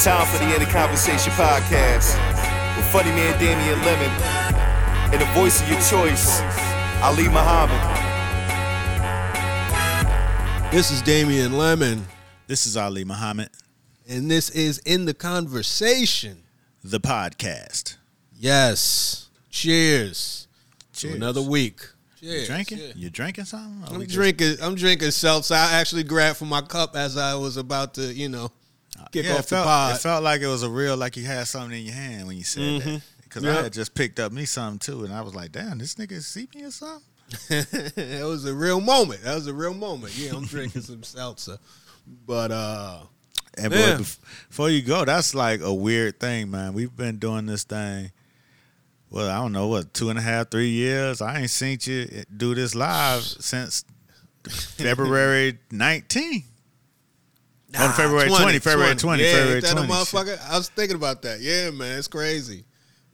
It's time for the In the Conversation podcast with funny man Damien Lemon and the voice of your choice, Ali Muhammad. This is Damien Lemon, This is Ali Muhammad, and this is In the Conversation. the podcast. Yes. Cheers. Cheers. To another week. You Cheers. drinking? Yeah. You drinking something? I'm we just- drinking. I'm drinking seltzer. I actually grabbed from my cup as I was about to, you know, kick yeah, off it felt, the pod. It felt like it was a real, like you had something in your hand when you said that. Because Yeah. I had just picked up me something too, and I was like, "Damn, this nigga see me or something." it was a real moment. That was a real moment. Yeah, I'm drinking some seltzer. But uh And boy, before you go, that's like a weird thing, man. We've been doing this thing. Well, I don't know what two and a half, three years. I ain't seen you do this live since February 19. On February 20, February 20, yeah, February that a 20. motherfucker? I was thinking about that. Yeah, man, it's crazy.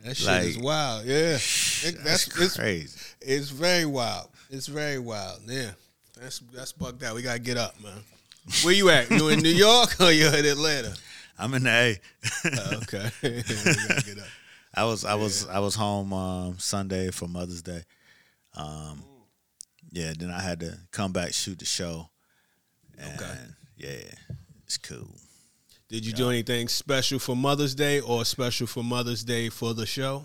That shit is wild. Yeah, It- That's, that's, it's, crazy. it's very wild. It's very wild. Yeah, that's that's bugged out. We gotta get up, man. Where you at? You in New York or you in Atlanta? I'm in the A. Uh, okay, we gotta get up. I was I was I was home um, Sunday for Mother's Day. Um, yeah, then I had to come back shoot the show. Okay. Yeah, it's cool. Did you do anything special for Mother's Day or special for Mother's Day for the show?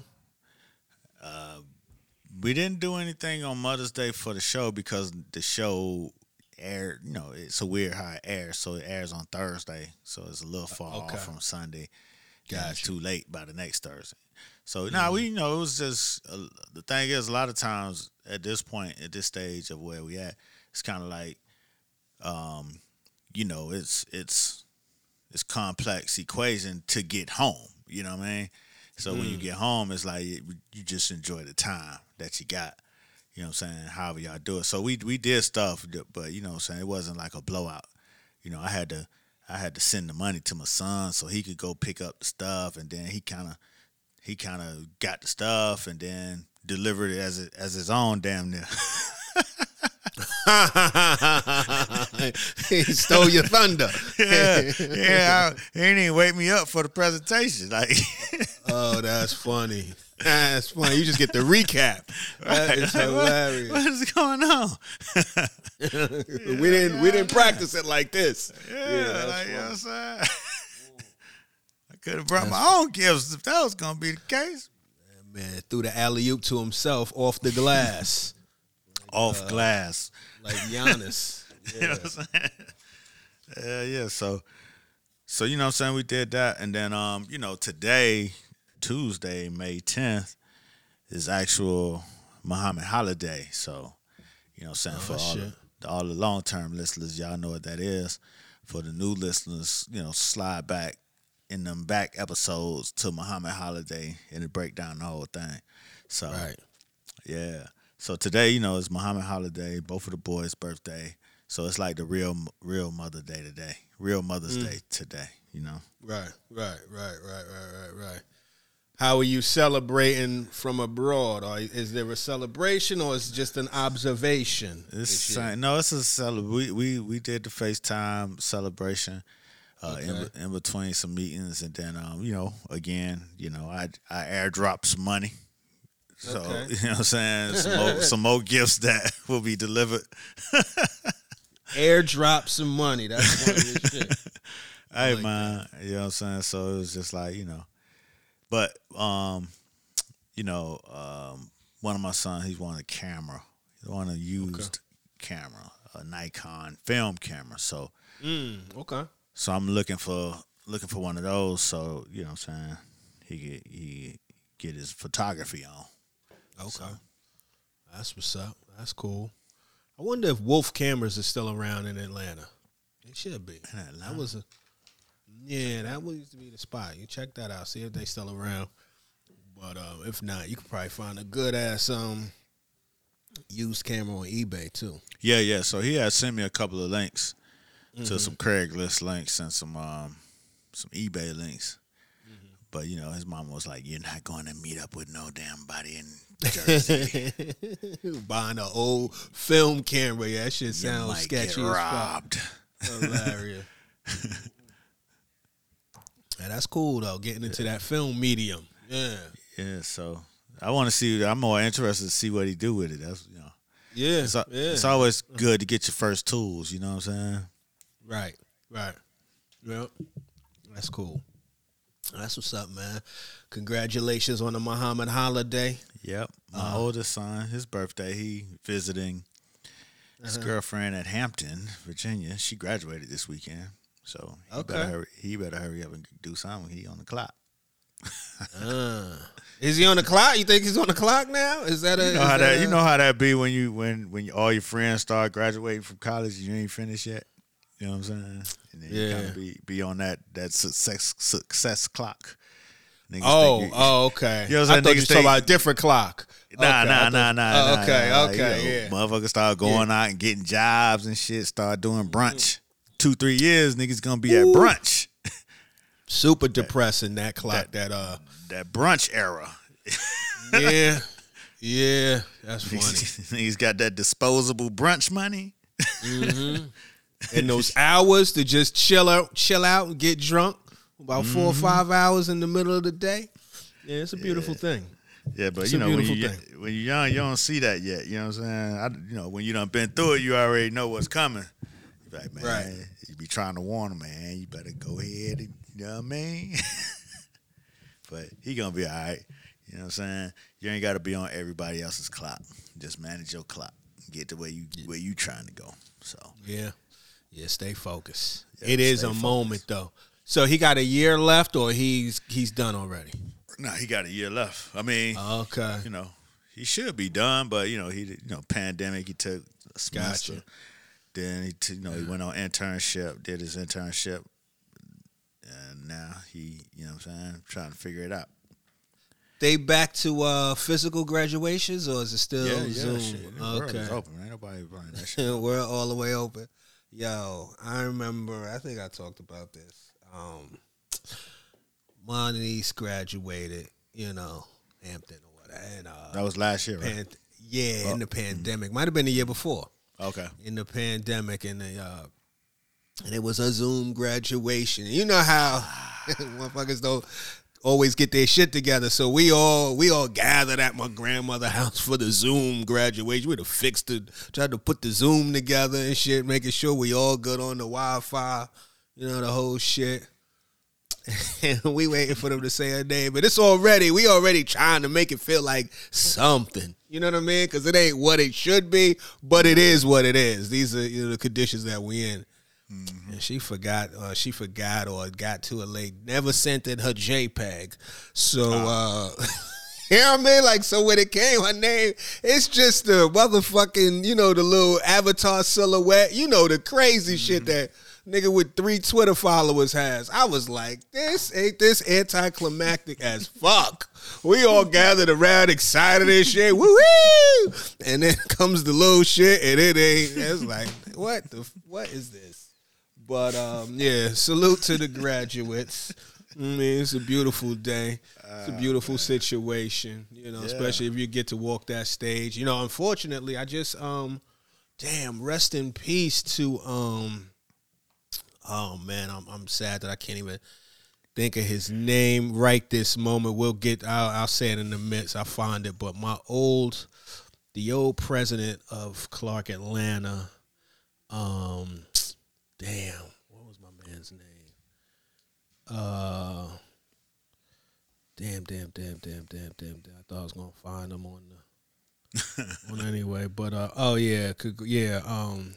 We didn't do anything on Mother's Day for the show because the show aired. You know, it's a weird how it airs, so it airs on Thursday, so it's a little far Okay. off from Sunday. And it's too late by the next Thursday. So now we you know it was just uh, the thing is a lot of times at this point at this stage of where we at, it's kind of like, um, you know, it's it's it's complex equation to get home. You know what I mean? So when you mm. get home, it's like you you just enjoy the time that you got. You know what I'm saying? However y'all do it. So we we did stuff, but you know what I'm saying it wasn't like a blowout. You know, I had to I had to send the money to my son so he could go pick up the stuff, and then he kind of he kind of got the stuff and then delivered it as it, as his own damn near. he stole your thunder. yeah, yeah. I, he didn't even wake me up for the presentation. Like, Oh, that's funny. That's funny. You just get the recap. That is Like, what- hilarious. what is going on? we didn't we didn't practice it like this. Yeah, that's like, you know what. I'm saying? I could have brought my own gifts if that was gonna be the case. Man threw the alley oop to himself off the glass Off glass. like Giannis. You know what I'm saying? Yeah, yeah. So, so you know what I'm saying? We did that. And then, um, you know, today, Tuesday, May 10th, is actual Muhammad holiday. So, you know saying? For all Oh, the, all the long term listeners, y'all know what that is. For the new listeners, you know, slide back in them back episodes to Muhammad holiday and it break down the whole thing. So, Right. yeah. So today, you know, it's Muhammad holiday, both of the boys' birthday. So it's like the real, real Mother Day today, real Mother's Mm. Day today. You know, Right, right, right, right, right, right, right. How are you celebrating from abroad? Or is there a celebration or is it just an observation? it's no, it's a cele- we we we did the FaceTime celebration. Uh, in, Okay. be- in between some meetings, and then um, you know, again, you know, I I airdropped some money, so Okay. you know what I'm saying, some more, some more gifts that will be delivered. Airdrop some money. That's funny as shit. Hey like man, you know what I'm saying? So it was just like, you know. But um, you know, um one of my sons, he's wanted a camera. He wanted a used camera, a Nikon film camera. So Mm, okay. so I'm looking for looking for one of those so, you know what I'm saying, he get he get his photography on. Okay. That's what's up. That's cool. I wonder if Wolf cameras is still around in Atlanta. It should be. That was a yeah, that was used to be the spot. You check that out, see if they still around. But uh, if not, you could probably find a good ass um used camera on eBay too. Yeah, yeah. So he had sent me a couple of links Mm-hmm. to some Craigslist links and some um some eBay links. But you know, his mom was like, "You're not going to meet up with no damn body in Jersey. Buying an old film camera, yeah, that shit sounds sketchy robbed." Hilarious. Yeah, that's cool though. Getting into that film medium. Yeah. Yeah, so I want to see. I'm more interested to see what he do with it. That's you know, Yeah. it's, yeah. it's always good to get your first tools. You know what I'm saying? Right, right. Yep. That's cool. That's what's up, man. Congratulations on the Muhammad holiday. Yep. My Uh-huh. oldest son, his birthday, he visiting his Uh-huh. girlfriend at Hampton, Virginia. She graduated this weekend, so he Okay. better hurry, he better hurry up and do something. He on the clock. Uh, is he on the clock? You think he's on the clock now? Is that a? You know how that a- you know how that be when you when when all your friends start graduating from college, and you ain't finished yet. You know what I'm saying? And then you Yeah. kind of be be on that that success success clock. Niggas Oh, think you- oh, okay. You know what I I'm saying? thought you Niggas talking about a different clock. Nah, Okay, nah, thought- nah, nah, Oh, nah. okay, nah, okay, you know, yeah. Motherfuckers start going out and getting jobs and shit. Start doing brunch. Two, three years, niggas gonna be at brunch. Super depressing that clock. That, uh, That brunch era. yeah, yeah, that's funny. niggas got that disposable brunch money. and those hours to just chill out, chill out and get drunk. About four or Mm-hmm. five hours in the middle of the day. Yeah, it's a beautiful thing. Yeah, but It's you know when you when you're young, you don't see that yet. You know what I'm saying? I, you know when you done been through it, you already know what's coming. You be like, man, Right. you be trying to warn him, man. You better go ahead. And, you know what I mean? but he gonna be all right. You know what I'm saying? You ain't got to be on everybody else's clock. Just manage your clock. Get to where you where you trying to go. So Yeah, yeah. Stay focused. Yeah, it is a focused. moment though. So he got a year left, or he's he's done already. nah, he got a year left. I mean, Okay. you know, he should be done, but you know, he you know, pandemic. He took a semester. Gotcha. Then he, t- you know, he went on internship, did his internship, and now he, you know, what I'm saying, trying to figure it out. They back to uh physical graduations, or is it still Zoom? shit. The world Okay. is open. Ain't nobody playing that shit. We're all the way open. Yo, I remember. I think I talked about this. Um, my niece graduated. You know, Hampton or whatever. And, uh, That was last year, right? yeah, Oh. in the pandemic. Might have been the year before. Okay. In the pandemic, and the uh, and it was a Zoom graduation. You know how motherfuckers don't always get their shit together. So we all we all gathered at my grandmother's house for the Zoom graduation. We'd have fixed it, tried to put the Zoom together and shit, making sure we all good on the Wi-Fi. You know the whole shit. And we waiting for them to say her name, but it's already we already trying to make it feel like something. You know what I mean? Because it ain't what it should be, but it is what it is. These are you know, the conditions that we in. And she forgot, uh, she forgot or got to it late. Never sent in her JPEG. So, uh, you know what I mean? Like, so when it came, her name, it's just the motherfucking, you know, the little avatar silhouette, you know, the crazy shit that nigga with three Twitter followers has. I was like, this ain't this anticlimactic as fuck. We all gathered around excited and shit. Woo woo! And then comes the little shit and it ain't. It's like, what the, what is this? But um, yeah, salute to the graduates. I mean, it's a beautiful day. It's a beautiful situation, you know, Yeah. especially if you get to walk that stage. You know, unfortunately, I just um damn, rest in peace to um oh man, I'm I'm sad that I can't even think of his name right this moment. We'll get I'll, I'll say it in the midst. I'll find it. But my old the old president of Clark Atlanta, um damn, what was my man's name? Uh damn, damn, damn, damn, damn, damn, damn. I thought I was gonna find him on the on anyway. But uh oh yeah, could, yeah, um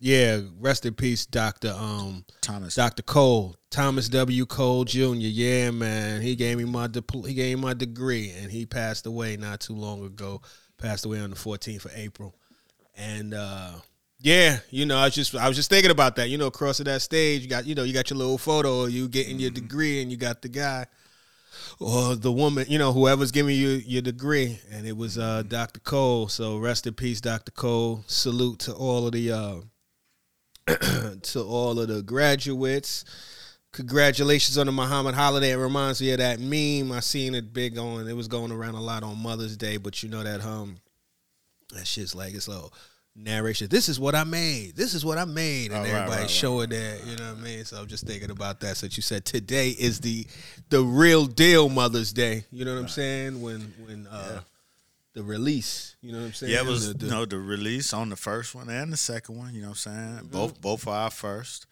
yeah, rest in peace, Doctor um Thomas. Dr. Cole, Thomas W. Cole Jr. Yeah, man, he gave me my dipl- he gave me my degree, and he passed away not too long ago. Passed away on the 14th of April, and uh, yeah, you know, I was just I was just thinking about that. You know, crossing that stage, you got you know you got your little photo, of you getting your degree, and you got the guy or the woman, you know, whoever's giving you your degree, and it was uh, Dr. Cole. So rest in peace, Dr. Cole. Salute to all of the. Uh, to all of the graduates. Congratulations on the Muhammad holiday. It reminds me of that meme. I seen it big on. It was going around a lot on Mother's Day, but you know that um, that shit's like it's little narration. This is what I made. This is what I made, and Oh, everybody right, right, showing that. You know what I mean? So I'm just thinking about that. So you said today is the the real deal Mother's Day. You know what I'm saying? When when uh, the release. You know what I'm saying? Yeah, it was The- the- you know the release on the first one and the second one. You know what I'm saying? Both both are our first.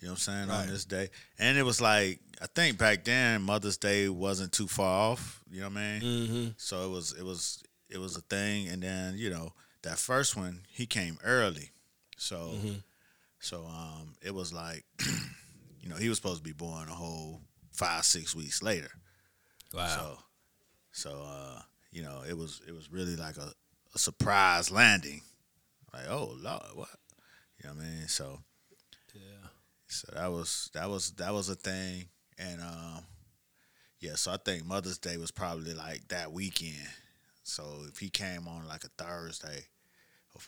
You know what I'm saying Right. on this day, and it was like I think back then Mother's Day wasn't too far off. You know what I mean? Mhm. So it was it was it was a thing, and then you know that first one he came early, so so um it was like you know he was supposed to be born a whole five six weeks later. Wow. So, so uh, you know, it was it was really like a, a surprise landing. Like, oh Lord, what? You know what I mean? So, yeah. so that was that was that was a thing, and um, yeah. So I think Mother's Day was probably like that weekend. So if he came on like a Thursday,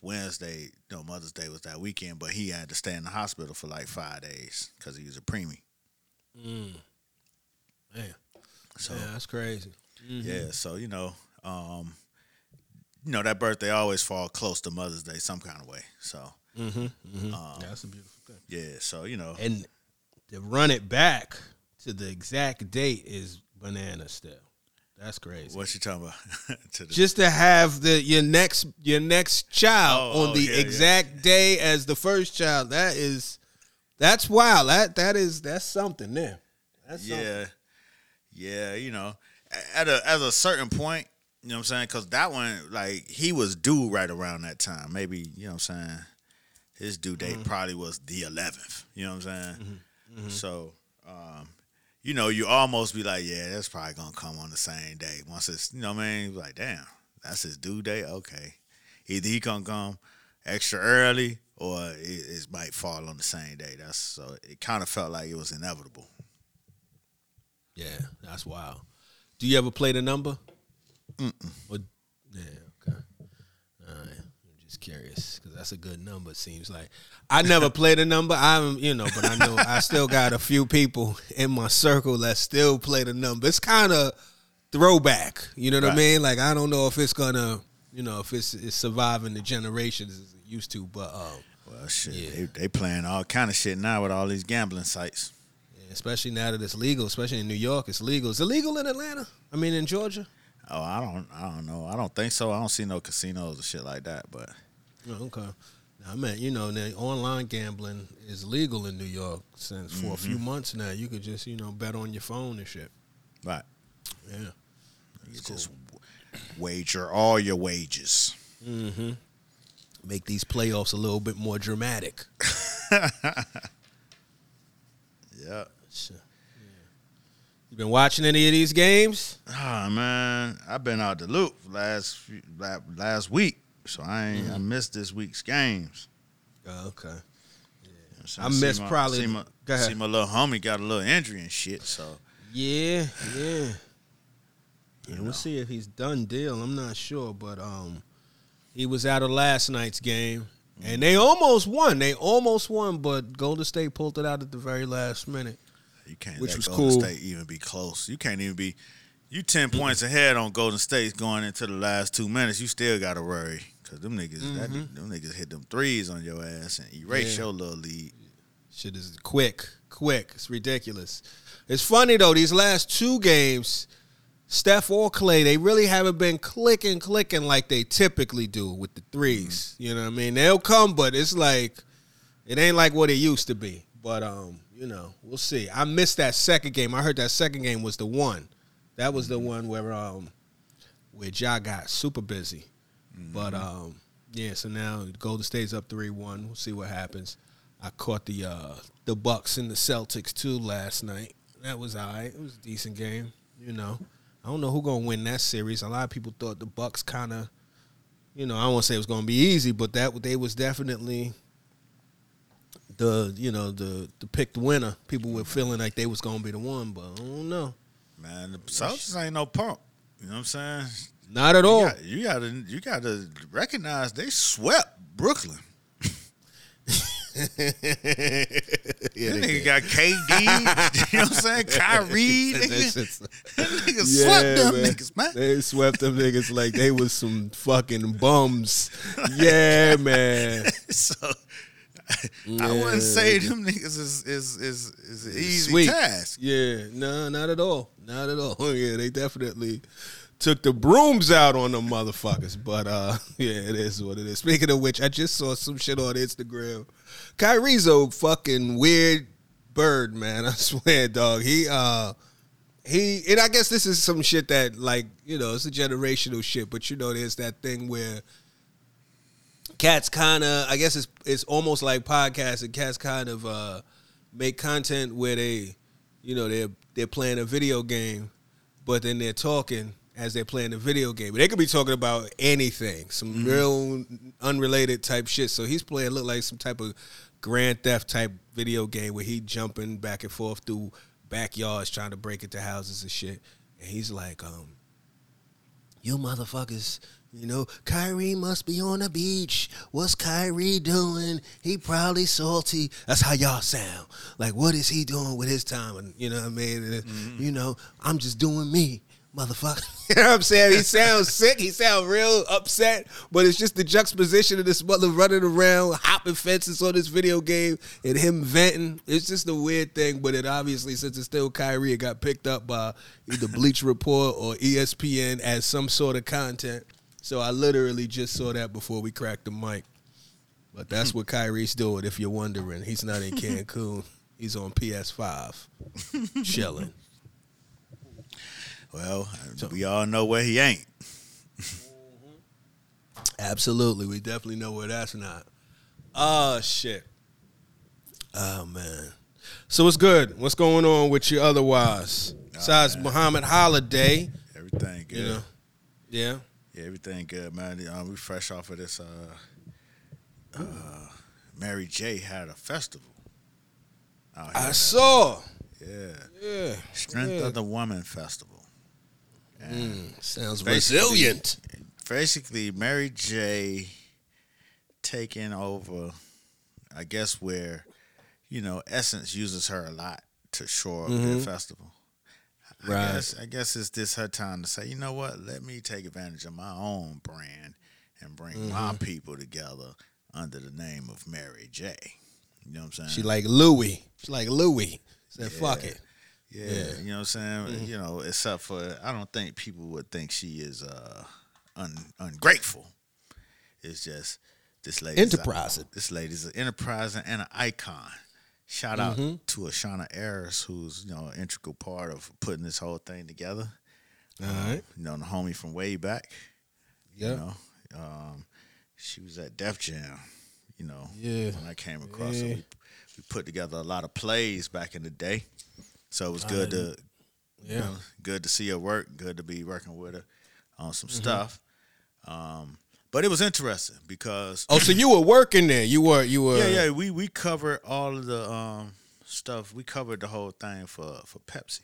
Wednesday, no Mother's Day was that weekend, but he had to stay in the hospital for like five days because he was a preemie. Mm. Man. So yeah, that's crazy. Mhm. Yeah, so you know, um, you know that birthday always fall close to Mother's Day some kind of way. So Mhm. Mhm. Um, yeah, that's a beautiful thing. yeah, so you know, And to run it back to the exact date is banana still. That's crazy. what you talking about? to Just to have the your next your next child Oh, on oh, the yeah, yeah. exact day as the first child, that is that's wild. That that is that's something there. That's something. yeah, yeah, you know, at a at a certain point, you know what I'm saying? Because that one, like, he was due right around that time. Maybe you know what I'm saying. His due date Mm-hmm. probably was the 11th. You know what I'm saying? So, um, you know, you almost be like, yeah, that's probably gonna come on the same day. Once it's, you know what I mean? Like, damn, that's his due date. Okay, either he gonna come extra early or it, it might fall on the same day. That's so. It kind of felt like it was inevitable. Yeah, that's wild. Do you ever play the number? Or, yeah, okay. All right. I'm just curious because that's a good number. It seems like I never played a number. I'm, you know, but I know I still got a few people in my circle that still play the number. It's kind of throwback. You know what I mean? Like I don't know if it's gonna, you know, if it's, it's surviving the generations as it used to, but um, Well, shit, Yeah. they, they playing all kind of shit now with all these gambling sites. especially now that it's legal, especially in New York, it's legal. Is it legal in Atlanta? I mean, in Georgia? Oh, I don't, I don't know. I don't think so. I don't see no casinos or shit like that. But Oh, okay. Now, I mean, you know, now online gambling is legal in New York since for a few months now. You could just, you know, bet on your phone and shit. right, Yeah. you just wager all your wages. Mm-hmm. Make these playoffs a little bit more dramatic. Yeah. Sure. You been watching any of these games? Ah man, I've been out the loop last last week, so I ain't, I missed this week's games. Oh, okay. So I missed my- probably- See my, Go ahead. see my little homie got a little injury and shit. So Yeah, yeah. Yeah, know. we'll see if he's done deal. I'm not sure, but um, he was out of last night's game, and they almost won. They almost won, but Golden State pulled it out at the very last minute. you can't Which let was Golden cool. State even be close. You can't even be. You 10 points ahead on Golden State going into the last two minutes. You still got to worry because them niggas, that, them niggas hit them threes on your ass and erase Mm-hmm. Yeah. your little lead. Shit is quick, quick. It's ridiculous. It's funny though. These last two games, Steph or Clay, they really haven't been clicking, clicking like they typically do with the 3s You know what I mean? They'll come, but it's like it ain't like what it used to be. But um, you know, we'll see. I missed that second game. I heard that second game was the one. That was the one where um, where Ja got super busy. But um, yeah. So now Golden State's up three one. We'll see what happens. I caught the uh, the Bucks and the Celtics too last night. That was all right. It was a decent game. You know, I don't know who gonna win that series. A lot of people thought the Bucks kind of, you know, I won't say it was gonna be easy, but that they was definitely the you know the the picked winner. People were feeling like they was gonna be the one, but I don't know. Man, the Celtics ain't no pump. You know what I'm saying? Not at all. You, got, you gotta you gotta recognize they swept Brooklyn. yeah, That they nigga did. got KD. you know what I'm saying? Kyrie. Nigga. That nigga Yeah, swept them man. niggas, man. They swept them niggas like they was some fucking bums. Yeah, man. so I wouldn't say them niggas is is is, is an easy Sweet. task. Yeah, no, not at all. Not at all. Yeah, they definitely took the brooms out on them motherfuckers. But uh yeah, it is what it is. Speaking of which, I just saw some shit on Instagram. Kyrie's a fucking weird bird, man. I swear, dog. He uh he and I guess this is some shit that like, you know, it's a generational shit, but you know, there's that thing where cats kind of i guess it's it's almost like podcasting cats kind of uh make content where they you know they're they're playing a video game but then they're talking as they're playing the video game they could be talking about anything some real unrelated type shit so he's playing look like some type of grand theft type video game where he jumping back and forth through backyards trying to break into houses and shit and he's like um you motherfuckers, you know, Kyrie must be on the beach. What's Kyrie doing? He probably salty. That's how y'all sound. Like, what is he doing with his time? And you know what I mean? And, You know, I'm just doing me, motherfucker. you know what I'm saying? He sounds sick. He sounds real upset. But it's just the juxtaposition of this mother running around, hopping fences on this video game, and him venting. It's just a weird thing. But it obviously, since it's still Kyrie, it got picked up by either Bleacher Report or ESPN as some sort of content. So I literally just saw that before we cracked the mic. But that's what Kyrie's doing, if you're wondering. He's not in Cancun. He's on PS5, chilling. Well, we all know where he ain't. Absolutely. We definitely know where that's not. Oh, shit. Oh, man. So what's good? What's going on with you otherwise? Besides Muhammad Holiday, Everything good. you know. Yeah. Yeah, everything good, man. Um, we fresh off of this. Uh, uh, Mary J had a festival. out I saw. yeah, Yeah. Strength yeah. of the Woman Festival. Mm, sounds Basically- resilient. Basically, Mary J. taking over. I guess where, you know, Essence uses her a lot to shore up their mm-hmm. festival. I Right. guess I guess it's this her time to say, you know what? Let me take advantage of my own brand and bring my mm-hmm. people together under the name of Mary J. You know what I'm saying? She like Louis. She like Louis. Said fuck it. Yeah, Yeah. you know what I'm saying. You know, except for I don't think people would think she is uh, un, ungrateful. It's just this lady Enterprising. This lady's an enterprising and an icon. Shout out Mm-hmm. to Ashana Harris, who's you know an integral part of putting this whole thing together. All right. You know, the homie from way back. Yeah. You know, um, she was at Def Jam. You know, Yeah. when I came across her, we, we put together a lot of plays back in the day. So it was good to Yeah. you know, good to see her work. Good to be working with her on some Mm-hmm. stuff. Um, but it was interesting because Oh, so you were working there. You were you were yeah, yeah, we we covered all of the um, stuff. We covered the whole thing for for Pepsi.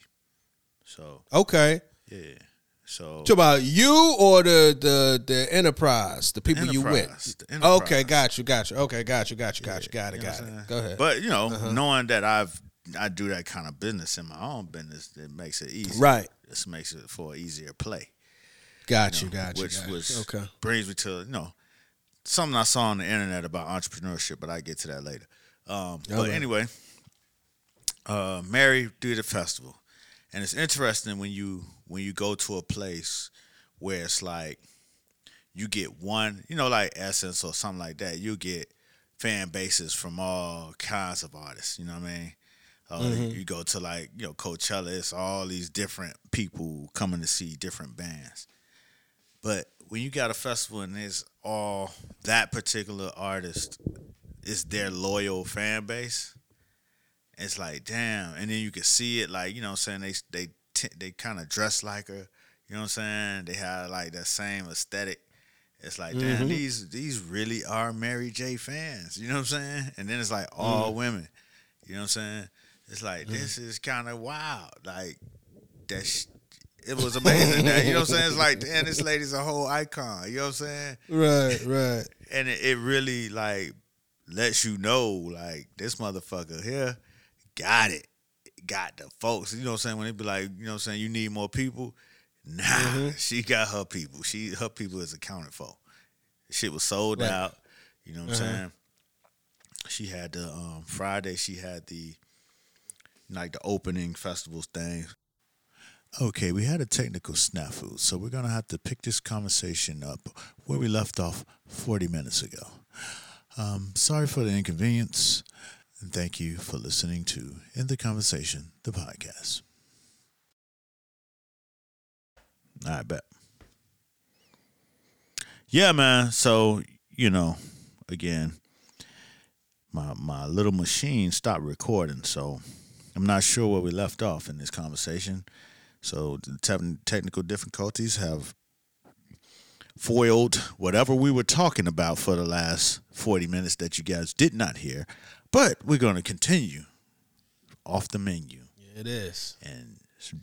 So Okay. yeah, so So about you or the the the enterprise, the people you Enterprise, with. Okay, got you, got you. Okay, got you, got you, got you, got it, You know got it. Go ahead. But you know, Uh-huh. knowing that I've I do that kind of business in my own business, it makes it easy. Right. This makes it for an easier play. got you, got you. which got you. was okay. brings me to you know something I saw on the internet about entrepreneurship, but I get to that later. Um, but anyway, uh, Mary a festival, and it's interesting when you when you go to a place where it's like you get one, you know, like Essence or something like that. You get fan bases from all kinds of artists. You know what I mean? Uh, mm-hmm. You go to like you know Coachella, it's all these different people coming to see different bands. But when you got a festival and it's all that particular artist is their loyal fan base, it's like damn. And then you can see it like you know what I'm saying they they t- they kind of dress like her. You know what I'm saying? They have like that same aesthetic. It's like damn mm-hmm. these these really are Mary J fans. You know what I'm saying? And then it's like all mm-hmm. women. You know what I'm saying? It's like this is kind of wild. Like that. Sh- it was amazing. that, you know what I'm saying? It's like, damn, this lady's a whole icon. You know what I'm saying? Right, right. And it, it really like lets you know like this motherfucker here got it. Got the folks. You know what I'm saying? When they be like, you know what I'm saying, you need more people. Nah, Mm-hmm. she got her people. She her people is accounted for. Shit was sold Right. out. You know what Uh-huh. I'm saying? She had the um Friday, she had the like the opening festivals thing. Okay, we had a technical snafu, so we're gonna have to pick this conversation up where we left off 40 minutes ago. Um, sorry for the inconvenience, and thank you for listening to In the Conversation, the podcast. I bet. Yeah, man. So you know, again, my my little machine stopped recording, so I'm not sure where we left off in this conversation. So the te- technical difficulties have foiled whatever we were talking about for the last 40 minutes that you guys did not hear. But we're going to continue off the menu Yeah, It is. and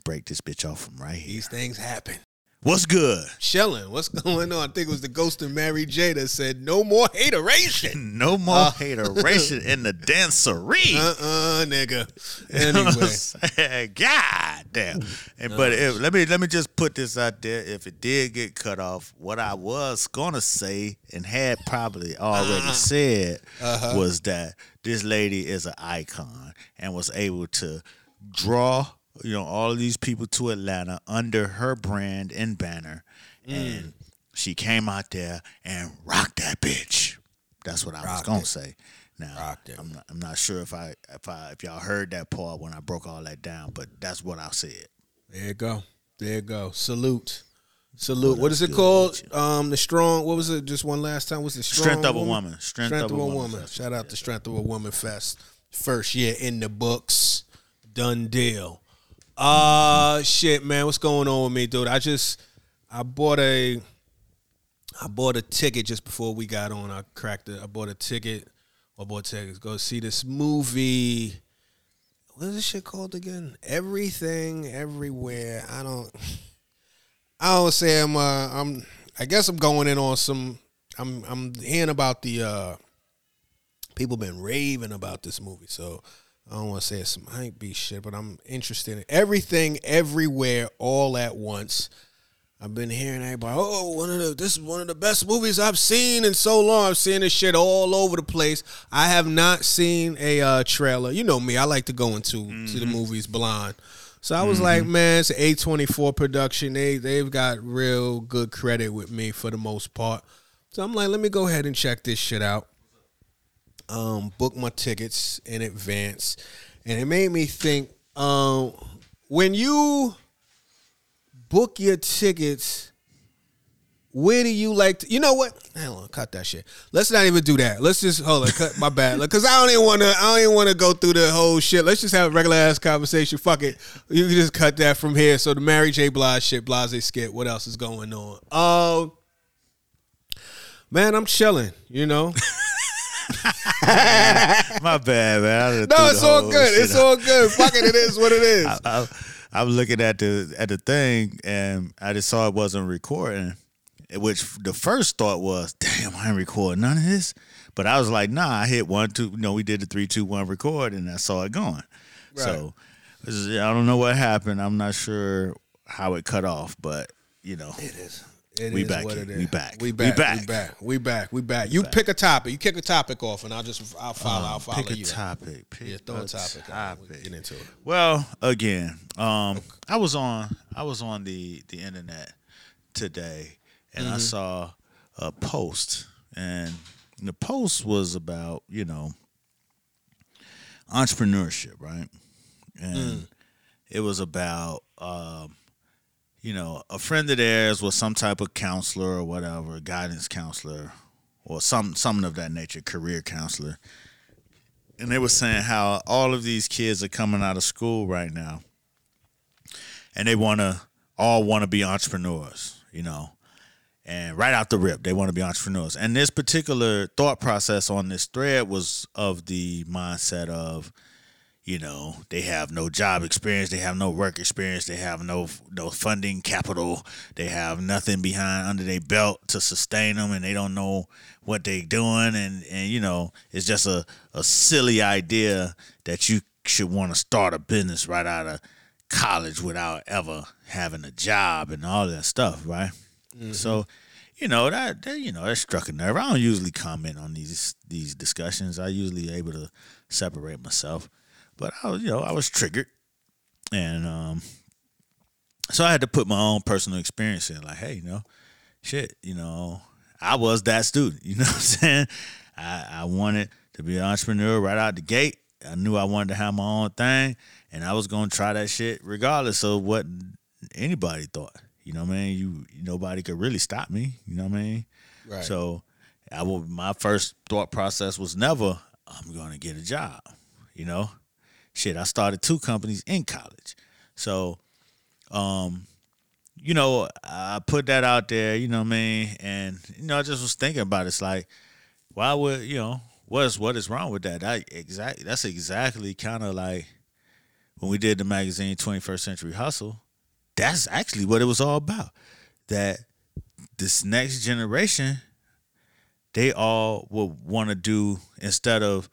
break this bitch off from right here. These things happen. What's good? Chilling. What's going on? I think it was the ghost of Mary J that said, "No more hateration." No more hateration in the dancery. Uh uh nigga. Anyway? God damn. And, but if, let me let me just put this out there. If it did get cut off, what I was gonna say and had probably already said was that this lady is an icon and was able to draw you know all of these people to Atlanta under her brand and banner, and she came out there and rocked that bitch. That's what I was gonna it. say. Now Rocked. I'm not, I'm not sure if I if I if y'all heard that part when I broke all that down, but that's what I said. there you go. There you go. Salute. Salute. Oh, what is it called? Um, the strong. What was it? Just one last time. What's the strong Strength of a woman. Strength, Strength, of, a woman. Festival. Shout out to Strength of a Woman Fest. First year in the books. Done deal. Uh shit, man. What's going on with me, dude? I just I bought a I bought a ticket just before we got on. I cracked it. I bought a ticket. I bought tickets. Go see this movie. What is this shit called again? Everything, everywhere. I don't. I don't say I'm. Uh, I'm. I guess I'm going in on some. I'm. I'm hearing about the. uh People been raving about this movie, so I don't want to say it's some hype beast shit, but I'm interested in everything, everywhere, all at once. I've been hearing everybody, oh, one of the this is one of the best movies I've seen in so long. I've seen this shit all over the place. I have not seen a uh, trailer. You know me, I like to go into to the movies blind. So I was like, man, it's an A24 production. They they've got real good credit with me for the most part. So I'm like, let me go ahead and check this shit out. Um, book my tickets in advance, and it made me think. Um, when you book your tickets, where do you like to? You know what? Hang on, cut that shit. Let's not even do that. Let's just hold on. Cut my bad. Because I don't even want to. I don't even want to go through the whole shit. Let's just have a regular ass conversation. Fuck it. You can just cut that from here. So the Mary J. Blige shit, Blase skit. What else is going on? Um, man, I'm chilling. You know. My bad, man. No, it's all good. It's out. all good. Fuck it. It is what it is. I, I, I was looking at the at the thing and I just saw it wasn't recording. Which the first thought was, damn, I ain't recording none of this. But I was like, nah, I hit one, two, you know, we did the three, two, one record and I saw it going. So I don't know what happened. I'm not sure how it cut off, but you know. It is. It We back it is. We back. We We back. back. We back. We back. We back. You pick a topic. You kick a topic off, and I'll just I'll follow. I'll follow Um, pick a you. topic. Pick Yeah, throw a topic. We topic. Get into it. Well, again, um, I was on I was on the the internet today, and Mm-hmm. I saw a post, and the post was about you know entrepreneurship, right? And Mm. it was about um, you know a friend of theirs was some type of counselor or whatever, guidance counselor, or some something of that nature, career counselor. And they were saying how all of these kids are coming out of school right now and they want to all want to be entrepreneurs you know and right out the rip they want to be entrepreneurs. And this particular thought process on this thread was of the mindset of you know they have no job experience, they have no work experience, they have no no funding capital, they have nothing behind under their belt to sustain them, and they don't know what they're doing, and and you know it's just a a silly idea that you should want to start a business right out of college without ever having a job and all that stuff, right? Mm-hmm. So, you know that, that you know that struck a nerve. I don't usually comment on these these discussions. I usually able to separate myself, but I was you know I was triggered, and um, so I had to put my own personal experience in. Like, hey, you know, shit, you know, I was that student. You know what I'm saying? I I wanted to be an entrepreneur right out the gate. I knew I wanted to have my own thing, and I was gonna try that shit regardless of what anybody thought. You know what I mean? You nobody could really stop me. You know what I mean? Right. So I will, my first thought process was never I'm going to get a job. You know, shit. I started two companies in college, so um, you know, I put that out there. You know what I mean? And you know, I just was thinking about it. It's like, why would you know what's what is wrong with that? That exactly that's exactly kind of like when we did the magazine 21st Century Hustle. That's actually what it was all about. That this next generation, they all would want to do instead of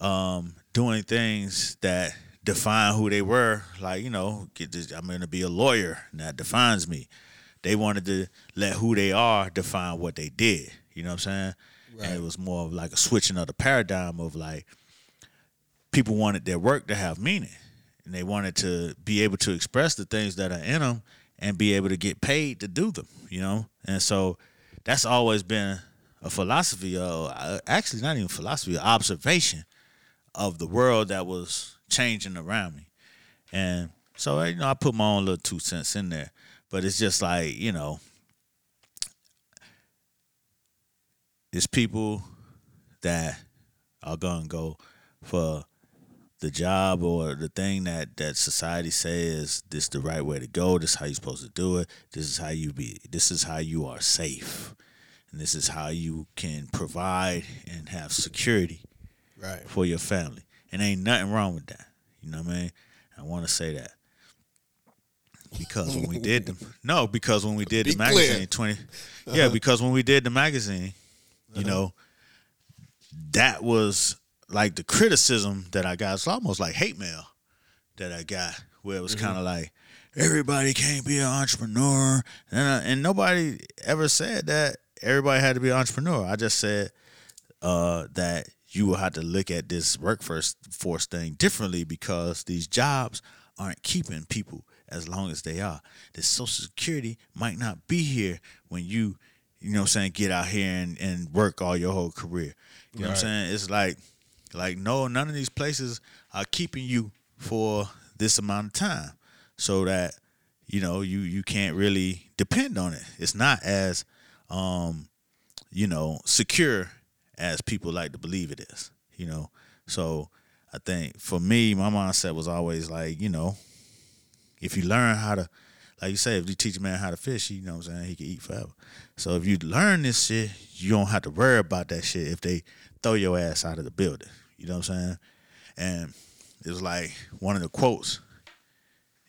um, doing things that define who they were. Like you know, get this, I'm going to be a lawyer, and that defines me. They wanted to let who they are define what they did. You know what I'm saying? And it was more of like a switching of the paradigm of like people wanted their work to have meaning and they wanted to be able to express the things that are in them and be able to get paid to do them you know and so that's always been a philosophy of uh, actually not even philosophy observation of the world that was changing around me and so you know i put my own little two cents in there but it's just like you know it's people that are gonna go for the job or the thing that that society says this is the right way to go. This is how you're supposed to do it. This is how you be. This is how you are safe, and this is how you can provide and have security Right. for your family. And ain't nothing wrong with that. You know what I mean? I want to say that because when we did the no, because when we did Be the magazine clear. 20 yeah, because when we did the magazine, you know, that was like the criticism that I got. It's almost like hate mail that I got, where it was kind of like everybody can't be an entrepreneur, and uh, and nobody ever said that everybody had to be an entrepreneur. I just said uh, that you will have to look at this workforce force thing differently because these jobs aren't keeping people as long as they are. The social security might not be here when you, you know what I'm saying, get out here and, and work all your whole career. You know what I'm saying? It's like like no, none of these places are keeping you for this amount of time. So that, you know, you you can't really depend on it. It's not as um you know, secure as people like to believe it is, you know. So I think for me, my mindset was always like, you know, if you learn how to, like you say, if you teach a man how to fish, you know what I'm saying, he can eat forever. So if you learn this shit, you don't have to worry about that shit if they throw your ass out of the building. You know what I'm saying? And it was like one of the quotes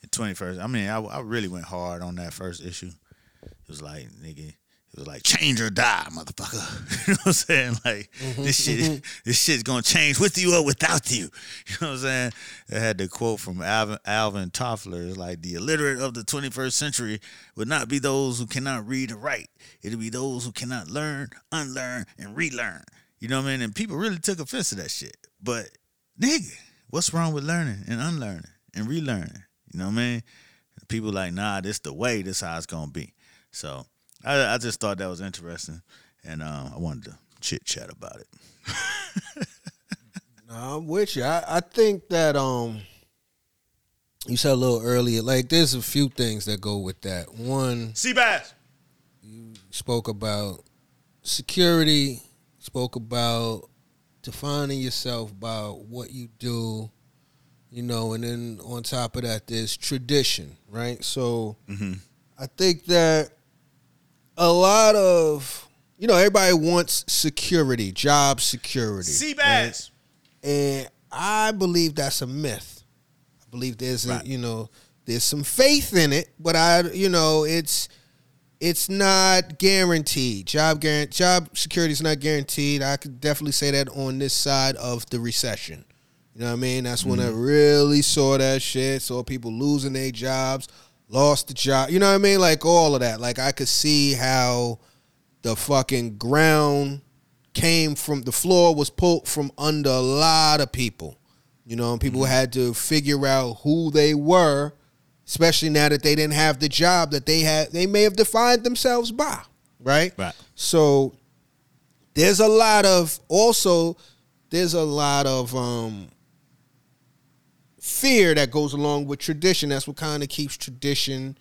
in 21st. I mean, I, I really went hard on that first issue. It was like, nigga, it was like change or die, motherfucker. you know what I'm saying? Like mm-hmm, this shit, mm-hmm. this shit's gonna change with you or without you. You know what I'm saying? I had the quote from Alvin, Alvin Toffler. It's like the illiterate of the 21st century would not be those who cannot read or write. It'll be those who cannot learn, unlearn, and relearn. You know what I mean? And people really took offense to that shit. But nigga, what's wrong with learning and unlearning and relearning? You know what I mean? People like, nah, this the way. This how it's gonna be. So I, I just thought that was interesting, and um, I wanted to chit chat about it. No, I'm with you. I, I think that um you said a little earlier, like there's a few things that go with that. One, Seabass. You spoke about security, spoke about defining yourself by what you do, you know, and then on top of that, there's tradition, right? So I think that a lot of, you know, everybody wants security, job security. Seabass. And I believe that's a myth. I believe there's a, you know there's some faith in it, but I you know it's it's not guaranteed. Job guarant job security is not guaranteed. I could definitely say that on this side of the recession. You know what I mean? That's when I mm-hmm. really saw that shit. Saw people losing their jobs, lost the job. You know what I mean? Like all of that. Like I could see how the fucking ground came from the floor was pulled from under a lot of people. You know, and people had to figure out who they were, especially now that they didn't have the job that they had they may have defined themselves by. Right? Right. So there's a lot of also there's a lot of um fear that goes along with tradition. That's what kind of keeps tradition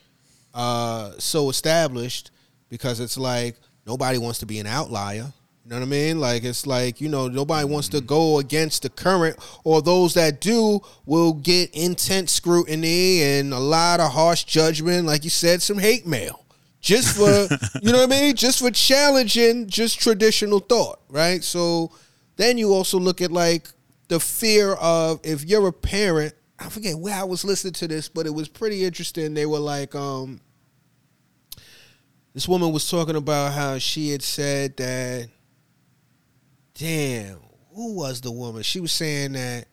uh so established because it's like nobody wants to be an outlier. You know what I mean? Like it's like, you know, nobody wants to go against the current or those that do will get intense scrutiny and a lot of harsh judgment, like you said, some hate mail. Just for you know what I mean? Just for challenging just traditional thought, right? So then you also look at like the fear of if you're a parent, I forget where I was listening to this, but it was pretty interesting. They were like, um, this woman was talking about how she had said that, damn, who was the woman? She was saying that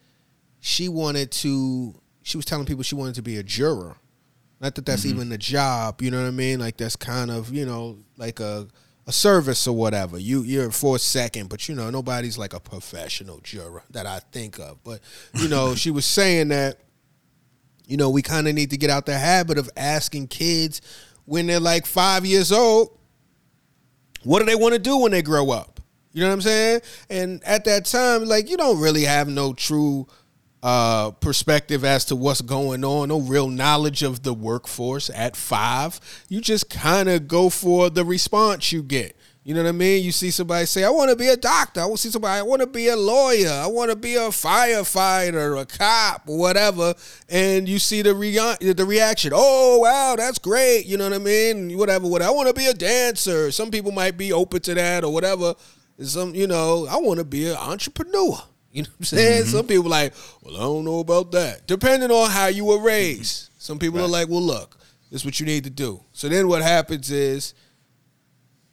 she wanted to, she was telling people she wanted to be a juror. Not that that's even a job, you know what I mean? Like that's kind of, you know, like a a service or whatever. You you're for a second, but you know, nobody's like a professional juror that I think of. But you know, she was saying that you know, we kind of need to get out the habit of asking kids when they're like 5 years old, what do they want to do when they grow up? You know what I'm saying? And at that time, like you don't really have no true uh, perspective as to what's going on, no real knowledge of the workforce at five. You just kind of go for the response you get. You know what I mean? You see somebody say, I want to be a doctor. I want to see somebody, I want to be a lawyer. I want to be a firefighter, a cop, whatever. And you see the, rea- the reaction. Oh, wow, that's great. You know what I mean? Whatever, whatever. I want to be a dancer. Some people might be open to that or whatever. Some, you know, I want to be an entrepreneur. You know what I'm saying? Mm-hmm. Some people like, well, I don't know about that. Depending on how you were raised. Mm-hmm. Some people are like, well, look, this is what you need to do. So then what happens is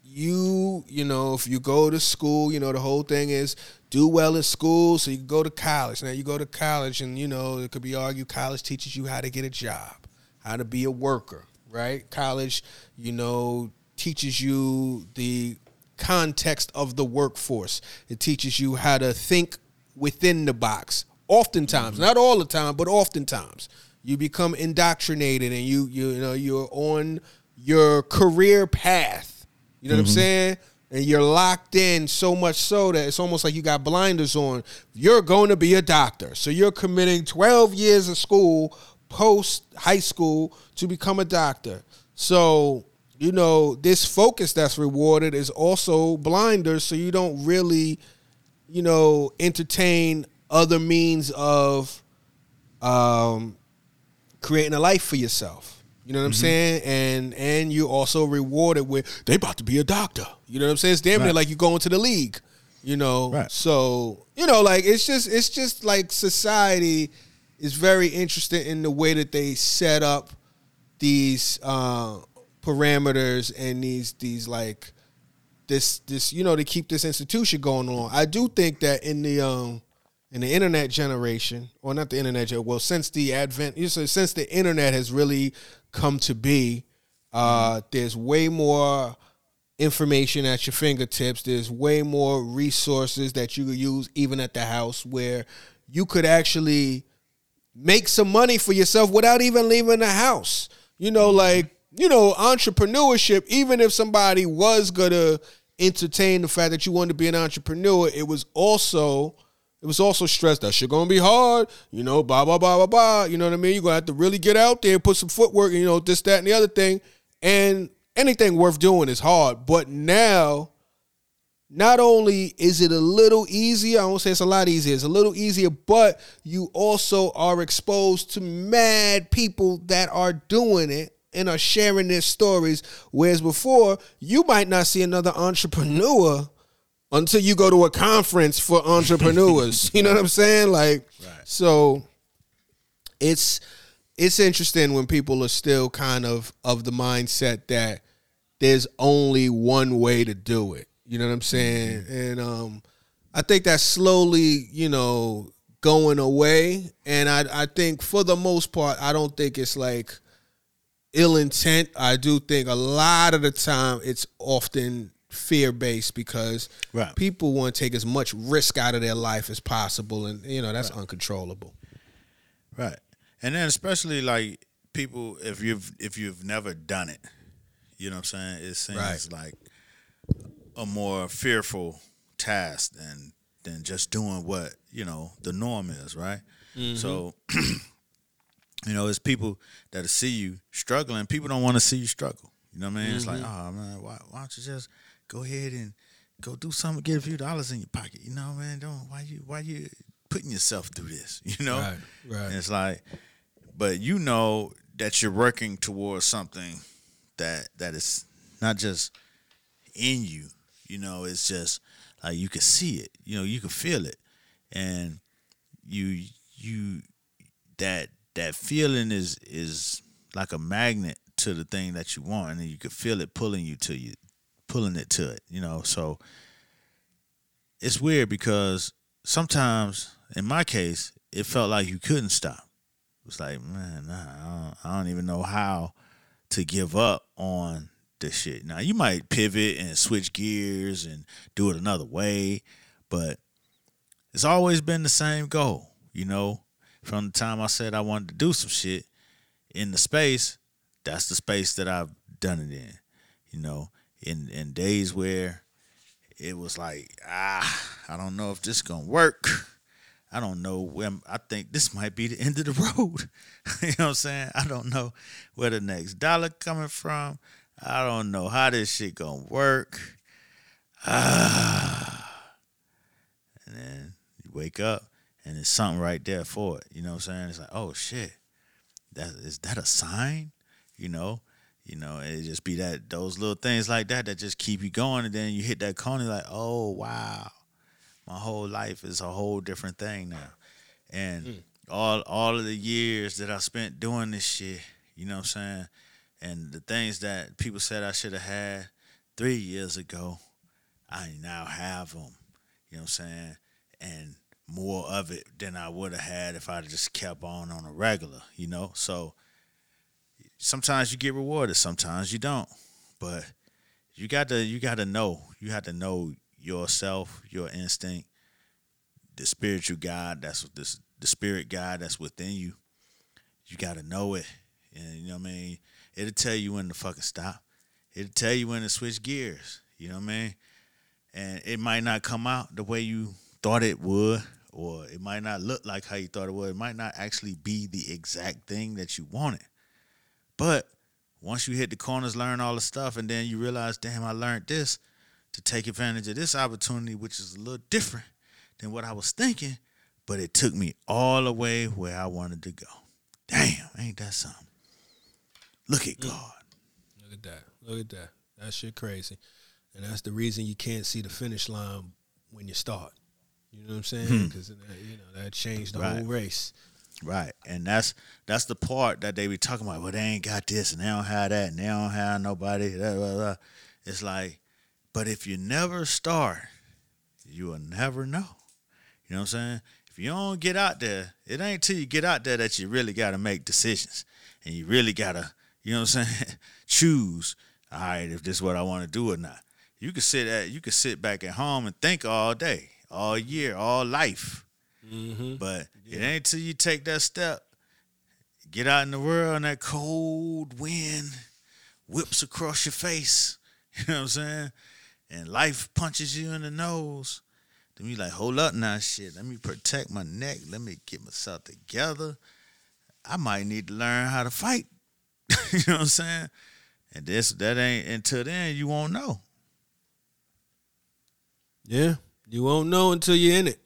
you, you know, if you go to school, you know, the whole thing is do well in school so you can go to college. Now you go to college and, you know, it could be argued college teaches you how to get a job, how to be a worker, right? College, you know, teaches you the context of the workforce. It teaches you how to think within the box. Oftentimes, not all the time, but oftentimes, you become indoctrinated and you you, you know you're on your career path. You know what I'm mm-hmm. saying? And you're locked in so much so that it's almost like you got blinders on. You're going to be a doctor. So you're committing 12 years of school post high school to become a doctor. So, you know, this focus that's rewarded is also blinders so you don't really, you know, entertain other means of um creating a life for yourself. You know what I'm saying? And and you're also rewarded with they about to be a doctor. You know what I'm saying? It's damn near like you going to the league. You know, Right. so you know, like it's just it's just like society is very interested in the way that they set up these uh, parameters and these these like this this you know to keep this institution going on. I do think that in the um in the internet generation, or not the internet, well, since the advent, you know, since the internet has really come to be, uh, there's way more information at your fingertips. There's way more resources that you could use even at the house where you could actually make some money for yourself without even leaving the house. You know, like, you know, entrepreneurship, even if somebody was gonna entertain the fact that you wanted to be an entrepreneur, it was also it was also stressed that shit gonna be hard, you know, blah blah blah blah blah. You know what I mean? You're gonna have to really get out there and put some footwork, you know, this, that, and the other thing. And anything worth doing is hard. But now not only is it a little easier, I won't say it's a lot easier, it's a little easier, but you also are exposed to mad people that are doing it and are sharing their stories. Whereas before, you might not see another entrepreneur until you go to a conference for entrepreneurs. you know what I'm saying? Like, Right. so it's it's interesting when people are still kind of of the mindset that there's only one way to do it. You know what I'm saying? And um, I think that's slowly, you know, going away. And I I think for the most part, I don't think it's like ill intent. I do think a lot of the time it's often fear based because Right. people want to take as much risk out of their life as possible, and you know that's uncontrollable. Right. And then especially like people if you've if you've never done it, you know what I'm saying? It seems Right. like a more fearful task than than just doing what, you know, the norm is, right? Mm-hmm. So you know, it's people that see you struggling. People don't want to see you struggle. You know what I mean? It's like, mm-hmm. oh man, why, why don't you just go ahead and go do something, get a few dollars in your pocket? You know, man, don't why you why you putting yourself through this? You know, Right, right. And it's like, but you know that you're working towards something that that is not just in you. You know, it's just like you can see it. You know, you can feel it, and you you that that feeling is is like a magnet to the thing that you want, and you can feel it pulling you to you, pulling it to it. You know, so it's weird because sometimes, in my case, it felt like you couldn't stop. It was like, man, nah, I don't, I don't even know how to give up on this shit. Now you might pivot and switch gears and do it another way, but it's always been the same goal, you know. From the time I said I wanted to do some shit in the space, that's the space that I've done it in. You know, in in days where it was like, ah, I don't know if this gonna work. I don't know when I think this might be the end of the road. you know what I'm saying? I don't know where the next dollar coming from. I don't know how this shit gonna work. Ah. And then you wake up and there's something right there for it. You know what I'm saying? It's like, oh shit. That is that a sign? You know? You know, it just be that those little things like that that just keep you going and then you hit that corner like, oh wow my whole life is a whole different thing now. And hmm. all all of the years that I spent doing this shit, you know what I'm saying? And the things that people said I should have had three years ago, I now have them. You know what I'm saying? And more of it than I would have had if I'd just kept on on a regular, you know? So sometimes you get rewarded, sometimes you don't. But you got to you got to know. You have to know yourself, your instinct, the spiritual God that's what this the spirit God that's within you. You got to know it, and you know what I mean. It'll tell you when to fucking stop. It'll tell you when to switch gears. You know what I mean. And it might not come out the way you thought it would, or it might not look like how you thought it would. It might not actually be the exact thing that you wanted. But once you hit the corners, learn all the stuff, and then you realize, damn, I learned this to take advantage of this opportunity, which is a little different than what I was thinking, but it took me all the way where I wanted to go. Damn, ain't that something? Look at mm. God. Look at that. Look at that. That shit crazy. And that's the reason you can't see the finish line when you start. You know what I'm saying? Hmm. Because uh, you know that changed the whole race. Right. And that's that's the part that they be talking about. Well, they ain't got this and they don't have that and they don't have nobody. Blah, blah, blah. It's like, but if you never start, you will never know. You know what I'm saying? If you don't get out there, it ain't till you get out there that you really got to make decisions. And you really got to, you know what I'm saying, choose, all right, if this is what I want to do or not. You could sit at you could sit back at home and think all day, all year, all life. Mm-hmm. But it ain't till you take that step, get out in the world and that cold wind whips across your face. You know what I'm saying? And life punches you in the nose. Then you like, hold up now, shit. Let me protect my neck. Let me get myself together. I might need to learn how to fight. you know what I'm saying? And this that ain't until then you won't know. Yeah, you won't know until you're in it,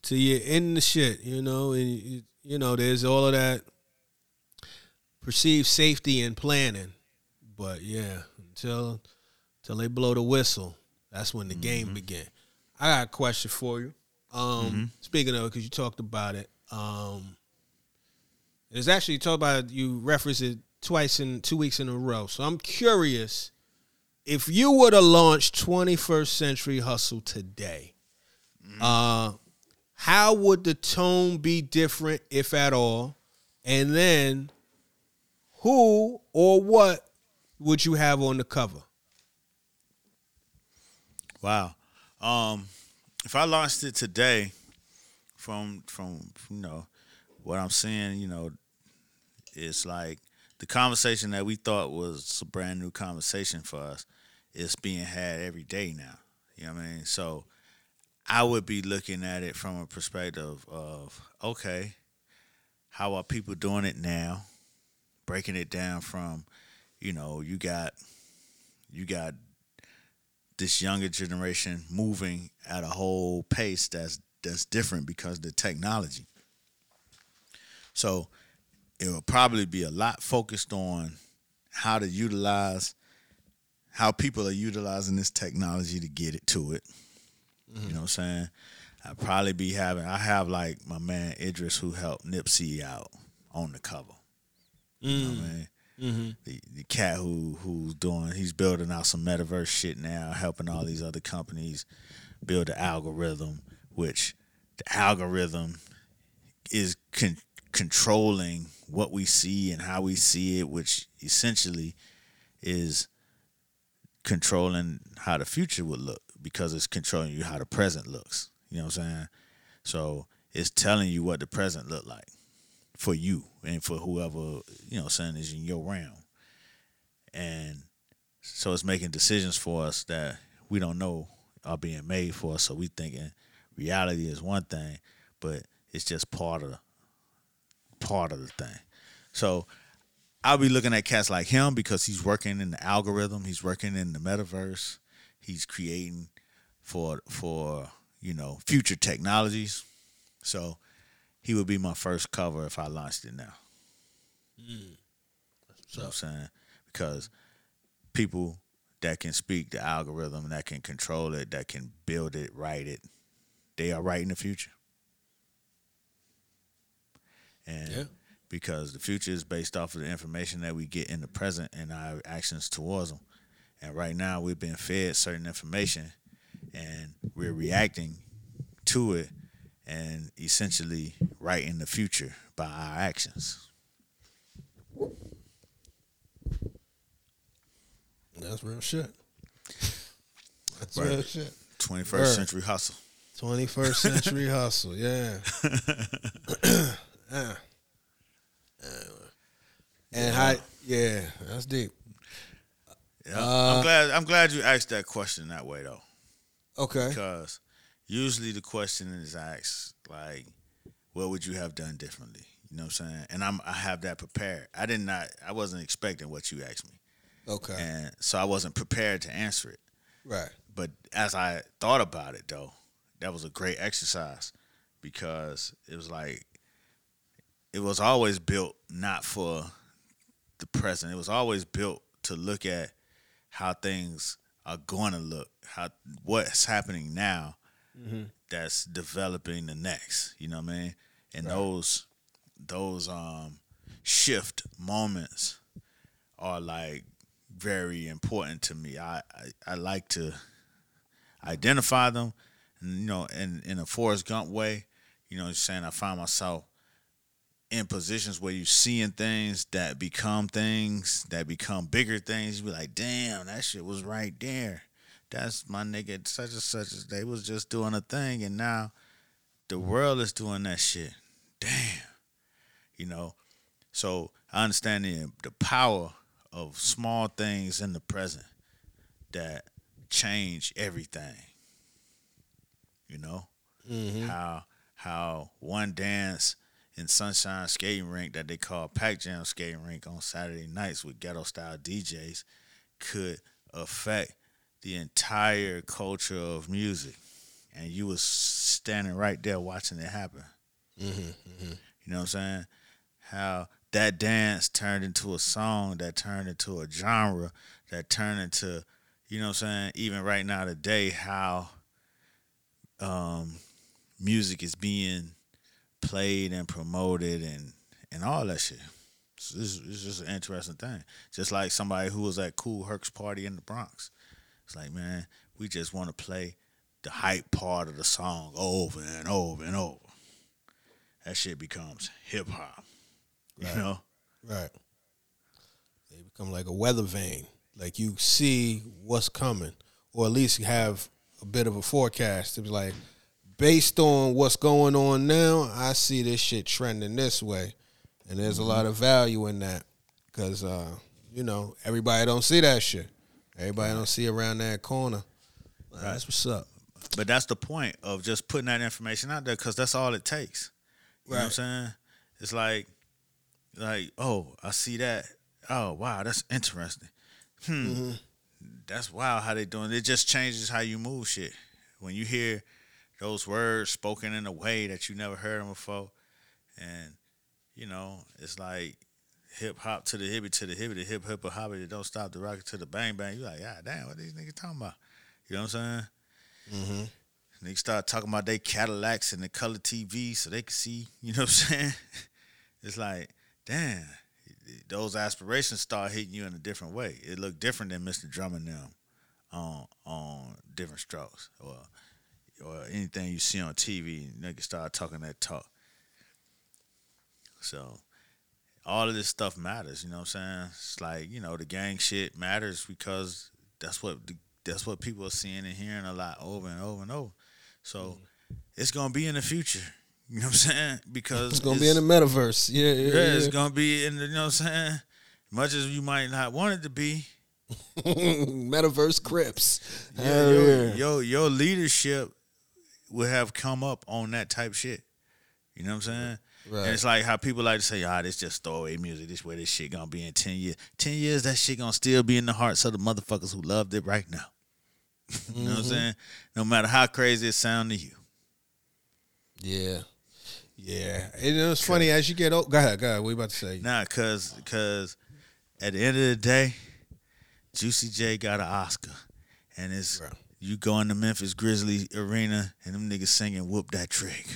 till you're in the shit. You know, and you, you know, there's all of that perceived safety and planning, but yeah, until until they blow the whistle, that's when the game begin. I got a question for you. Um, speaking of, because you talked about it, um, it's actually talked about you referenced it twice in two weeks in a row. So I'm curious if you would have launched 21st Century Hustle today. Uh, how would the tone be different, if at all? And then, who or what would you have on the cover? Wow. Um, if I launched it today, from from you know what I'm seeing, you know, it's like the conversation that we thought was a brand new conversation for us is being had every day now. You know what I mean? So I would be looking at it from a perspective of okay, how are people doing it now? Breaking it down from, you know, you got you got this younger generation moving at a whole pace that's that's different because the technology. So it will probably be a lot focused on how to utilize how people are utilizing this technology to get it to it. You know what I'm saying? I'd probably be having I have like my man Idris who helped Nipsey out on the cover. You know what I mean? Mm-hmm. the, the cat who who's doing he's building out some metaverse shit now, helping all these other companies build the algorithm, which the algorithm is con- controlling what we see and how we see it, which essentially is controlling how the future would look because it's controlling you how the present looks. You know what I'm saying? So it's telling you what the present look like for you and for whoever, you know, saying is in your realm. And so it's making decisions for us that we don't know are being made for us. So we thinking reality is one thing, but it's just part of part of the thing. So I'll be looking at cats like him because he's working in the algorithm, he's working in the metaverse, he's creating for for you know future technologies. So he would be my first cover if I launched it now. Mm. You know what I'm saying? Because people that can speak the algorithm, that can control it, that can build it, write it, they are writing the future. And Yeah. because the future is based off of the information that we get in the present and our actions towards them. And right now we've been fed certain information and we're reacting to it and essentially writing the future by our actions. That's real shit. That's Right. real shit. 21st Word. century hustle. 21st century hustle, yeah. yeah. And how, yeah, that's deep. Yeah. Uh, I'm glad I'm glad you asked that question that way though. Okay. Because usually the question is asked like, what would you have done differently? You know what I'm saying? And I'm I have that prepared. I did not I wasn't expecting what you asked me. Okay. And so I wasn't prepared to answer it. Right. But as I thought about it though, that was a great exercise because it was like it was always built not for the present. It was always built to look at how things are going to look, how what's happening now that's developing the next. You know what I mean? And those those um shift moments are like very important to me. I, I, I like to identify them, and, you know, in in a Forrest Gump way. You know, what I'm saying I find myself in positions where you're seeing things that become things that become bigger things. You be like, damn, that shit was right there. That's my nigga such and such as they was just doing a thing and now the world is doing that shit. Damn. You know. So I understand the the power of small things in the present that change everything. You know? Mm-hmm. How how one dance in Sunshine Skating Rink that they call Pac Jam Skating Rink on Saturday nights with ghetto style DJs could affect the entire culture of music. And you was standing right there watching it happen. You know what I'm saying? How that dance turned into a song, that turned into a genre, that turned into, you know what I'm saying? Even right now today, how um, music is being played and promoted and and all that shit. It's, it's, it's just an interesting thing. Just like somebody who was at Kool Herc's party in the Bronx. It's like, man, we just want to play the hype part of the song over and over and over. That shit becomes hip hop. You know? Right. They become like a weather vane. Like you see what's coming, or at least have a bit of a forecast. It's like, based on what's going on now, I see this shit trending this way, and there's a lot of value in that because uh, you know everybody don't see that shit. Everybody don't see around that corner. That's what's up. But that's the point of just putting that information out there because that's all it takes. You know what I'm saying? It's like, like, oh, I see that. Oh, wow, that's interesting. Hmm, that's wild how they doing. It just changes how you move shit. When you hear those words spoken in a way that you never heard them before, and you know, it's like hip hop to the hippie to the hippie, the hip hip a hobby that don't stop the rocket to the bang bang. You like, God damn, what these niggas talking about? You know what I'm saying? Mm-hmm. Niggas start talking about they Cadillacs and the color TV so they can see, you know what I'm saying? It's like, damn, those aspirations start hitting you in a different way. It look different than Mr. Drummond them on on Diff'rent Strokes or or anything you see on TV. Niggas start talking that talk. So all of this stuff matters, you know what I'm saying? It's like, you know, the gang shit matters because that's what the, that's what people are seeing and hearing a lot over and over and over. So mm-hmm. it's gonna be in the future. You know what I'm saying? Because It's gonna be in the metaverse. Yeah, yeah, yeah, it's gonna be in the you know what I'm saying? Much as you might not want it to be, metaverse Crips. yeah, Hell your, yeah. your your leadership will have come up on that type shit. You know what I'm saying? Right. And it's like how people like to say, ah, this just throwaway music. This where this shit gonna be in ten years. Ten years, that shit gonna still be in the hearts of the motherfuckers who loved it right now. you know what I'm Mm-hmm. saying? No matter how crazy it sound to you. Yeah. Yeah. And it's funny as you get old. Go ahead, go ahead. What you about to say? Nah, cause cause at the end of the day, Juicy J got an Oscar. And it's Right. you go in the Memphis Grizzlies arena and them niggas singing whoop that trick.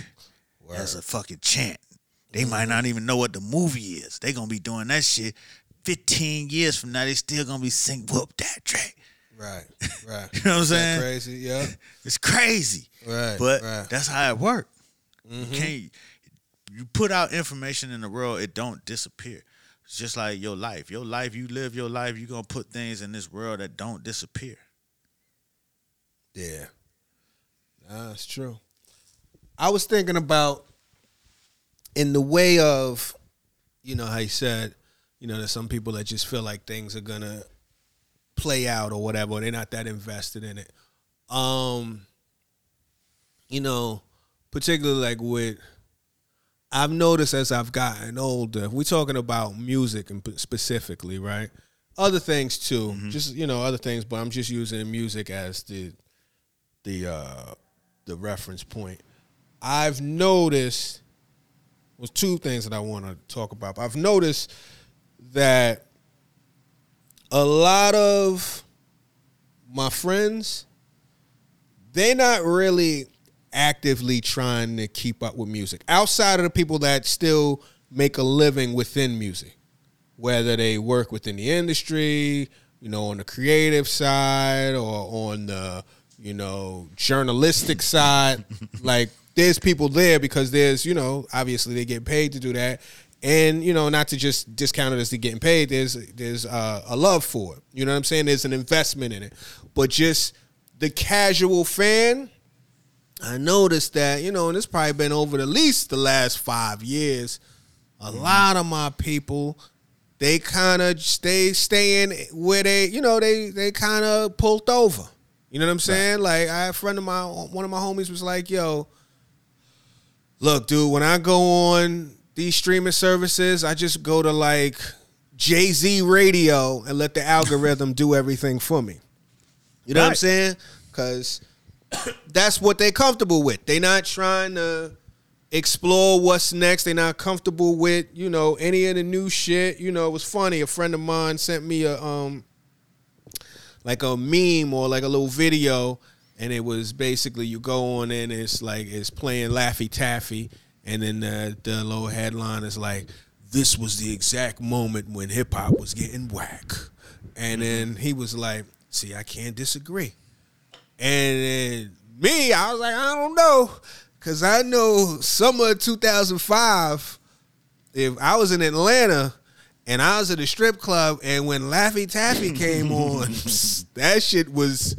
That's a fucking chant. They might not even know what the movie is. They gonna be doing that shit 15 years from now. They still gonna be singing whoop that track. Right. Right. You know what I'm saying? crazy? Yeah. It's crazy. Right. But right. that's how it works. Mm-hmm. You can't you put out information in the world, it don't disappear. It's just like your life. Your life, you live your life, you're gonna put things in this world that don't disappear. Yeah. That's true. I was thinking about in the way of, you know, how you said, you know, there's some people that just feel like things are gonna play out or whatever, or they're not that invested in it. Um, you know, particularly like with I've noticed as I've gotten older, if we're talking about music and specifically, right? Other things too, just you know, other things, but I'm just using music as the the uh the reference point. I've noticed was two things that I want to talk about. I've noticed that a lot of my friends they're not really actively trying to keep up with music outside of the people that still make a living within music whether they work within the industry you know on the creative side or on the you know journalistic side like there's people there because there's you know obviously they get paid to do that and you know not to just discount it as they getting paid there's there's uh, a love for it you know what i'm saying there's an investment in it but just the casual fan I noticed that, you know, and it's probably been over at least the last five years. A lot of my people, they kind of stay staying where they, you know, they they kind of pulled over. You know what I'm saying? Like I had a friend of mine, one of my homies was like, "Yo, look, dude, when I go on these streaming services, I just go to like Jay Z Radio and let the algorithm do everything for me." You know what I'm saying? Because that's what they're comfortable with. They're not trying to explore what's next. They're not comfortable with, you know, any of the new shit. You know, it was funny. A friend of mine sent me a um like a meme or like a little video and it was basically you go on and it's like it's playing Laffy Taffy, and then the, the little headline is like, "This was the exact moment when hip hop was getting whack," and mm-hmm. then he was like, "See, I can't disagree," and then me, I was like, I don't know, cause I know summer 2005, if I was in Atlanta. And I was at a strip club, and when Laffy Taffy came on, that shit was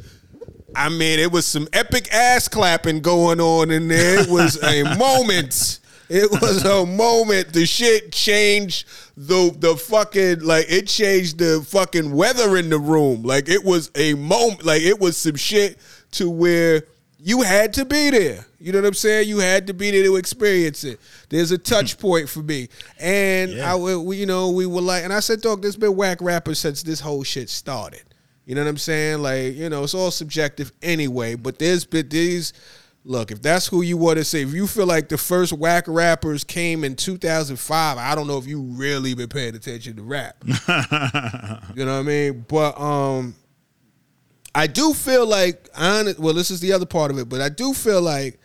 I mean, it was some epic ass clapping going on in there. It was a moment. It was a moment. The shit changed the the fucking like it changed the fucking weather in the room. Like it was a moment. Like it was some shit to where you had to be there. You know what I'm saying? You had to be there to experience it. There's a touch hmm. point for me, and Yeah. I, we, you know, we were like, and I said, "Dog, there's been whack rappers since this whole shit started." You know what I'm saying? Like, you know, it's all subjective anyway. But there's been these. Look, if that's who you want to say, if you feel like the first whack rappers came in 2005, I don't know if you really been paying attention to rap. you know what I mean? But um, I do feel like, honest, well, this is the other part of it, but I do feel like,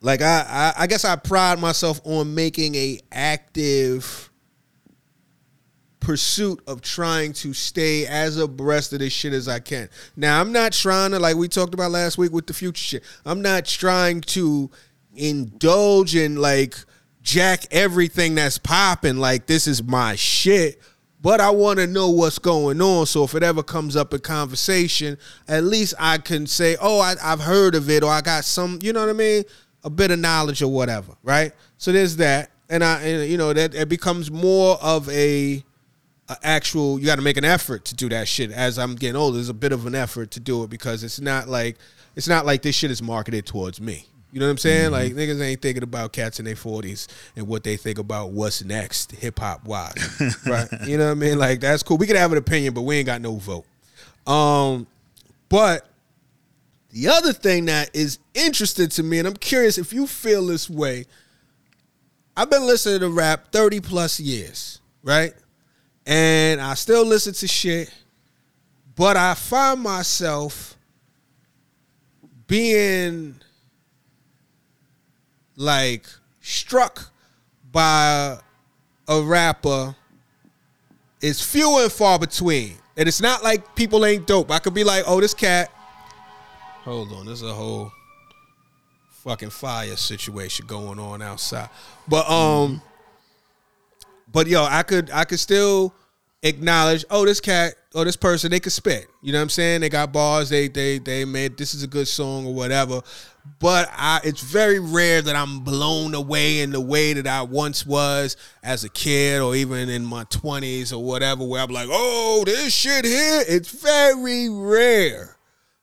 like I, I, I guess I pride myself on making a active pursuit of trying to stay as abreast of this shit as I can. Now, I'm not trying to, like we talked about last week with the future shit, I'm not trying to indulge in like jack everything that's popping, like this is my shit. But I want to know what's going on. So if it ever comes up in conversation, at least I can say, oh, I, I've heard of it or I got some, you know what I mean? A bit of knowledge or whatever, right? So there's that. And I, and, you know, that it becomes more of a, a actual you got to make an effort to do that shit. As i'm getting older there's a bit of an effort to do it because it's not like it's not like this shit is marketed towards me. You know what i'm saying? Like niggas ain't thinking about cats in their 40s and what they think about what's next hip-hop wise. Right? You know what i mean? Like that's cool. We can have an opinion but we ain't got no vote. Um but the other thing that is interesting to me and i'm curious if you feel this way i've been listening to rap 30 plus years right and I still listen to shit, but I find myself being like struck by a rapper is few and far between. And it's not like people ain't dope. I could be like, oh, this cat. Hold on, there's a whole fucking fire situation going on outside. But um but yo, I could I could still acknowledge, oh, this cat or this person, they could spit. You know what I'm saying? They got bars, they they they made this is a good song or whatever. But I it's very rare that I'm blown away in the way that I once was as a kid or even in my 20s or whatever, where I'm like, oh, this shit here, it's very rare.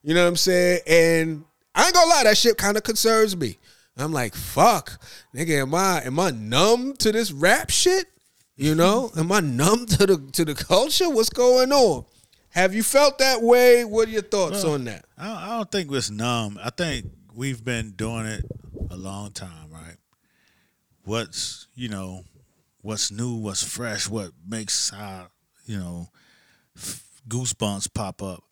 You know what I'm saying? And I ain't gonna lie, that shit kind of concerns me. I'm like, fuck, nigga, am I am I numb to this rap shit? You know, am I numb to the to the culture? What's going on? Have you felt that way? What are your thoughts Well, on that? I don't, I don't think it's numb. I think we've been doing it a long time, right? What's you know, what's new, what's fresh, what makes our you know f- goosebumps pop up.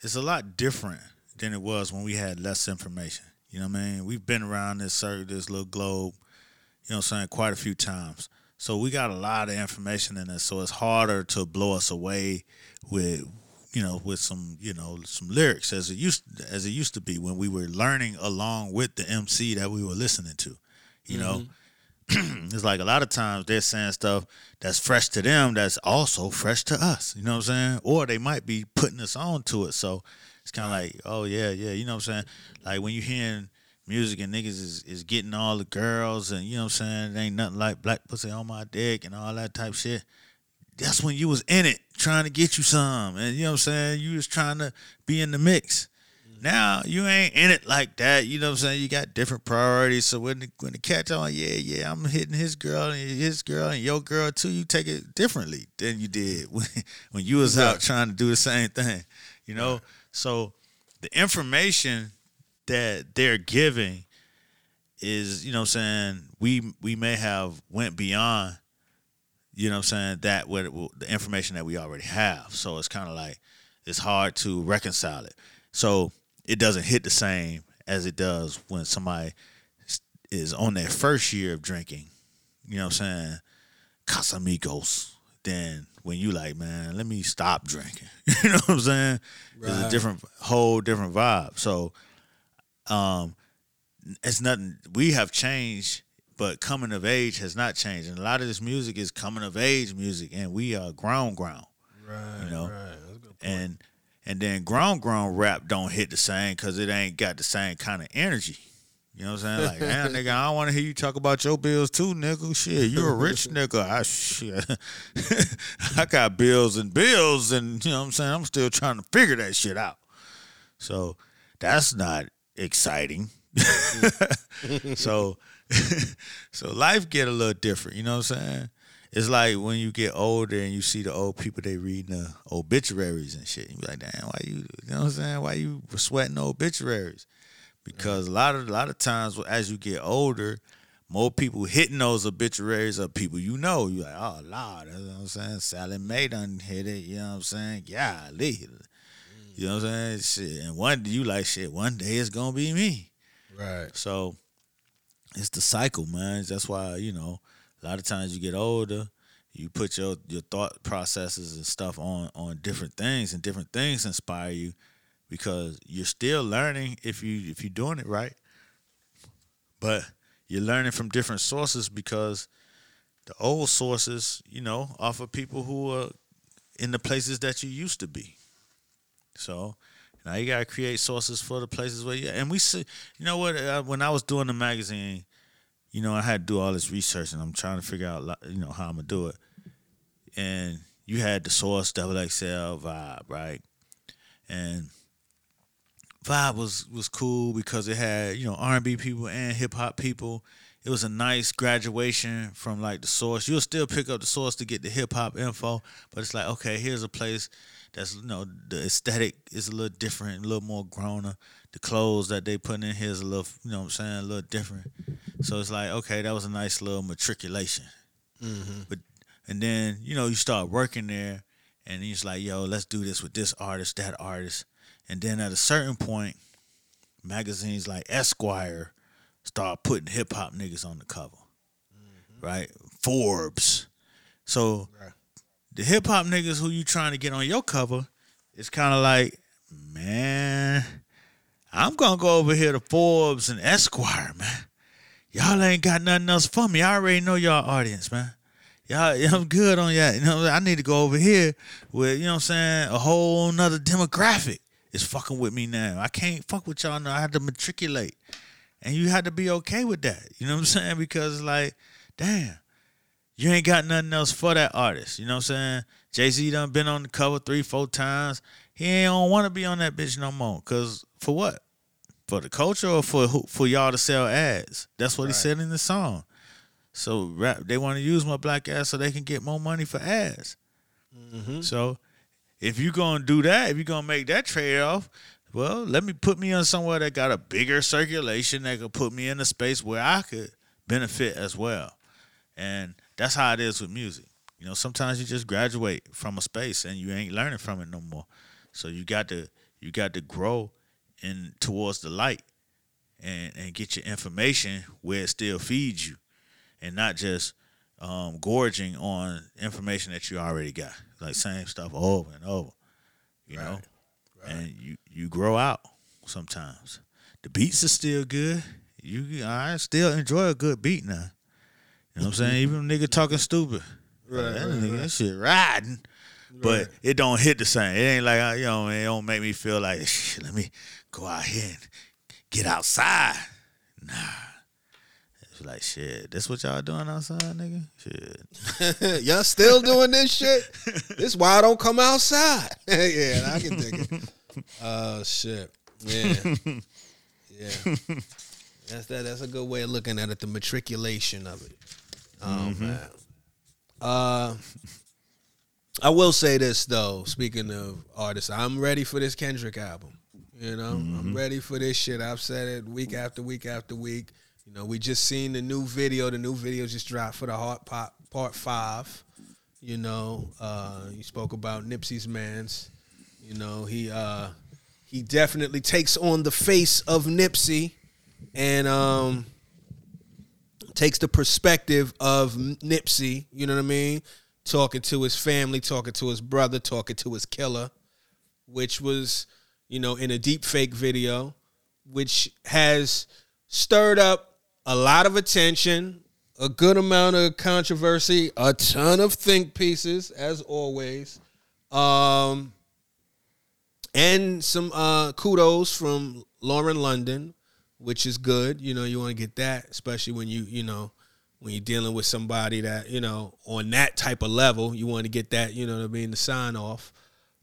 It's a lot different than it was when we had less information. You know what I mean? We've been around this circle, this little globe, you know what I'm saying, quite a few times. So we got a lot of information in this, so it's harder to blow us away with you know with some you know some lyrics as it used as it used to be when we were learning along with the MC that we were listening to. You know, mm-hmm. it's like a lot of times they're saying stuff that's fresh to them that's also fresh to us. You know what I'm saying? Or they might be putting us on to it. So it's kind of like, oh yeah, yeah. You know what I'm saying? Like when you're hearing music and niggas is, is getting all the girls and you know what I'm saying? It ain't nothing like black pussy on my dick and all that type shit. That's when you was in it trying to get you some. And you know what I'm saying? You was trying to be in the mix. Now you ain't in it like that. You know what I'm saying? You got different priorities. So when the when the catch on, yeah, yeah, I'm hitting his girl and his girl and your girl too. You take it differently than you did when when you was out trying to do the same thing. You know, so the information that they're giving is, you know, what I'm saying we we may have went beyond, you know, what I'm saying that with the information that we already have. So it's kind of like it's hard to reconcile it. So it doesn't hit the same as it does when somebody is on their first year of drinking. You know what I'm saying? Casamigos. Then when you like, man, let me stop drinking. you know what I'm saying? It's a different whole different vibe. So um it's nothing we have changed, but coming of age has not changed. And a lot of this music is coming of age music and we are ground ground. Right. You know, Right. That's a good point. And and then ground ground rap don't hit the same because it ain't got the same kind of energy. You know what I'm saying? Like, damn, nigga, I don't want to hear you talk about your bills too, nigga. Shit, you a rich nigga. I shit, I got bills and bills, and you know what I'm saying. I'm still trying to figure that shit out. So that's not exciting. so, so life get a little different. You know what I'm saying? It's like when you get older and you see the old people they reading the obituaries and shit. You be like, damn, why you? You know what I'm saying? Why you sweating obituaries? Because a lot of a lot of times as you get older, more people hitting those obituaries are people you know. You like, oh Lord, you know what I'm saying? Sally Mae done hit it. You know what I'm saying? Golly. You know what I'm saying? Shit. And one you like shit, one day it's gonna be me. right. So it's the cycle, man. That's why, you know, a lot of times you get older, you put your your thought processes and stuff on on different things and different things inspire you because you're still learning if you if you're doing it right. But you're learning from different sources because the old sources, you know, offer people who are in the places that you used to be. So now you gotta create sources for the places where you. And we see, you know what? Uh, when I was doing the magazine, you know, I had to do all this research, and I'm trying to figure out, you know, how I'm gonna do it. And you had the source double XL vibe, right? And vibe was was cool because it had you know R&B people and hip hop people. It was a nice graduation from like the source. You'll still pick up the source to get the hip hop info, but it's like okay, here's a place that's you know the aesthetic is a little different, a little more growner. The clothes that they put in here is a little, you know what I'm saying, a little different. So it's like okay, that was a nice little matriculation. Mm-hmm. But and then you know you start working there, and he's like, yo, let's do this with this artist, that artist, and then at a certain point, magazines like Esquire start putting hip hop niggas on the cover, mm-hmm. right? Forbes. So Right. The hip hop niggas who you trying to get on your cover, it's kind of like, man, I'm gonna go over here to Forbes and Esquire, man. Y'all ain't got nothing else for me. I already know y'all audience, man. Y'all, I'm good on that. You know, I need to go over here with, you know what I'm saying, a whole nother demographic is fucking with me now. I can't fuck with y'all now. I had to matriculate. And you had to be okay with that. You know what I'm saying? Because like, damn, you ain't got nothing else for that artist. You know what I'm saying? Jay Z done been on the cover three, four times. He ain't don't want to be on that bitch no more. Cause for what? For the culture or for who, for y'all to sell ads? That's what he Right. said in the song. So rap, they want to use my black ass so they can get more money for ads. Mm-hmm. So if you gonna do that, if you gonna make that trade off, well, let me put me on somewhere that got a bigger circulation that could put me in a space where I could benefit as well. And that's how it is with music. You know, sometimes you just graduate from a space and you ain't learning from it no more. So you got to you got to grow in towards the light and and get your information where it still feeds you and not just um, gorging on information that you already got, like same stuff over and over. You know, Right. and you you grow out sometimes. The beats are still good. You I still enjoy a good beat now. You know what I'm saying? Even a nigga talking stupid. Right, that, right, nigga, right. that shit riding. But Right. it don't hit the same. It ain't like uh, you know, it don't make me feel like shit, let me go out here and get outside. Nah. It's like shit. That's what y'all doing outside, nigga? Shit. Y'all still doing this shit? This why I don't come outside. yeah, I can dig it. Oh shit. Yeah. Yeah. That's that that's a good way of looking at it, the matriculation of it. Oh man. Uh I will say this though, speaking of artists, I'm ready for this Kendrick album. You know, I'm ready for this shit. I've said it week after week after week. You know, we just seen the new video. The new video just dropped for the Heart Pop Part Five. You know, uh, you spoke about Nipsey's man's. You know, he uh, he definitely takes on the face of Nipsey and um takes the perspective of Nipsey, you know what I mean? Talking to his family, talking to his brother, talking to his killer, which was, you know, in a deep fake video, which has stirred up a lot of attention, a good amount of controversy, a ton of think pieces, as always. Um and some uh kudos from Lauren London, which is good. You know, you want to get that, especially when you, you know, when you're dealing with somebody that, you know, on that type of level, you want to get that, you know what I mean, the sign off.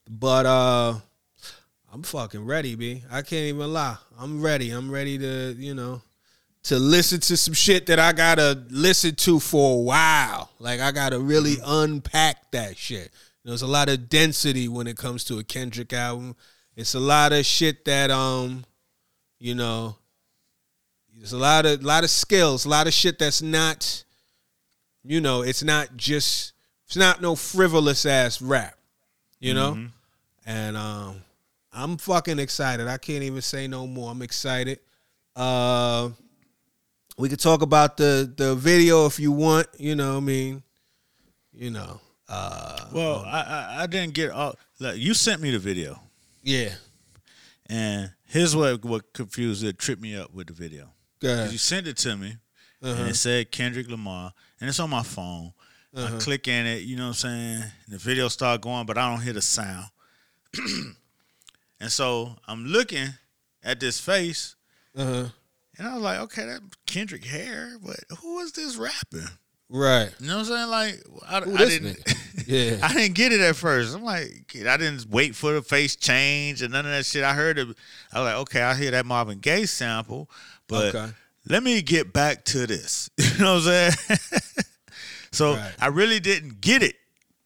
But uh I'm fucking ready, B. I can't even lie. I'm ready. I'm ready to, you know, to listen to some shit that I gotta listen to for a while. Like I gotta really unpack that shit. There's a lot of density when it comes to a Kendrick album. It's a lot of shit that um, you know, there's a lot of lot of skills, a lot of shit that's not, you know, it's not just it's not no frivolous ass rap, you know? And um I'm fucking excited. I can't even say no more. I'm excited. Uh we could talk about the the video if you want, you know, I mean, you know. Uh Well, I, I I didn't get all. Like, you sent me the video, yeah. and here's what what confused it, tripped me up with the video. 'Cause. You sent it to me, Uh-huh. and it said Kendrick Lamar, and it's on my phone. Uh-huh. I click in it, you know what I'm saying? The video start going, but I don't hear the sound. and so I'm looking at this face, Uh-huh. and I was like, okay, that Kendrick hair, but who is this rapping? Right. You know what I'm saying? Like, I, Who I this didn't. nigga? Yeah. I didn't get it at first. I'm like, I didn't wait for the face change and none of that shit. I heard it. I was like, okay, I hear that Marvin Gaye sample, but Okay. let me get back to this. You know what I'm saying? so Right. I really didn't get it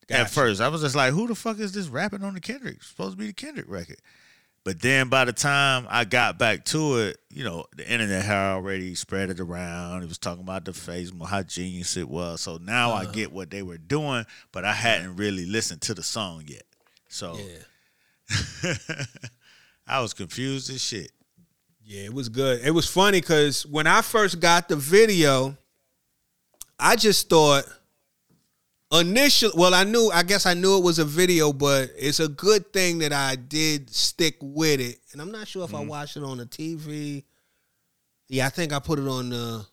Gotcha. at first. I was just like, who the fuck is this rapping on the Kendrick? It's supposed to be the Kendrick record. But then by the time I got back to it, you know, the internet had already spread it around. It was talking about the face, how genius it was. So now Uh-huh. I get what they were doing, but I hadn't really listened to the song yet. So Yeah. I was confused as shit. Yeah, it was good. It was funny because when I first got the video, I just thought initially, well, I knew, I guess I knew it was a video, but it's a good thing that I did stick with it. And I'm not sure if I mm-hmm. watched it on the TV. Yeah, I think I put it on the,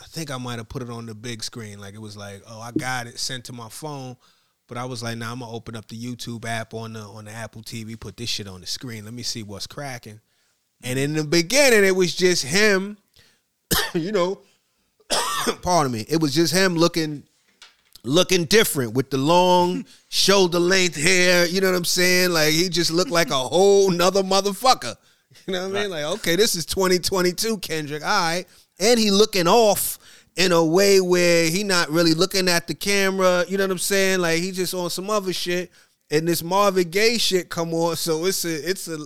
I think I might have put it on the big screen. Like it was like, oh, I got it sent to my phone. But I was like, nah, I'm gonna open up the YouTube app on the on the Apple TV, put this shit on the screen. Let me see what's cracking. And in the beginning, it was just him, you know, pardon me. It was just him looking looking different with the long shoulder length hair. You know what I'm saying? Like he just looked like a whole nother motherfucker. You know what I mean? Like, okay, this is 2022 Kendrick. All right. And he looking off in a way where he not really looking at the camera. You know what I'm saying? Like he just on some other shit. And this Marvin Gaye shit come on. So it's a it's a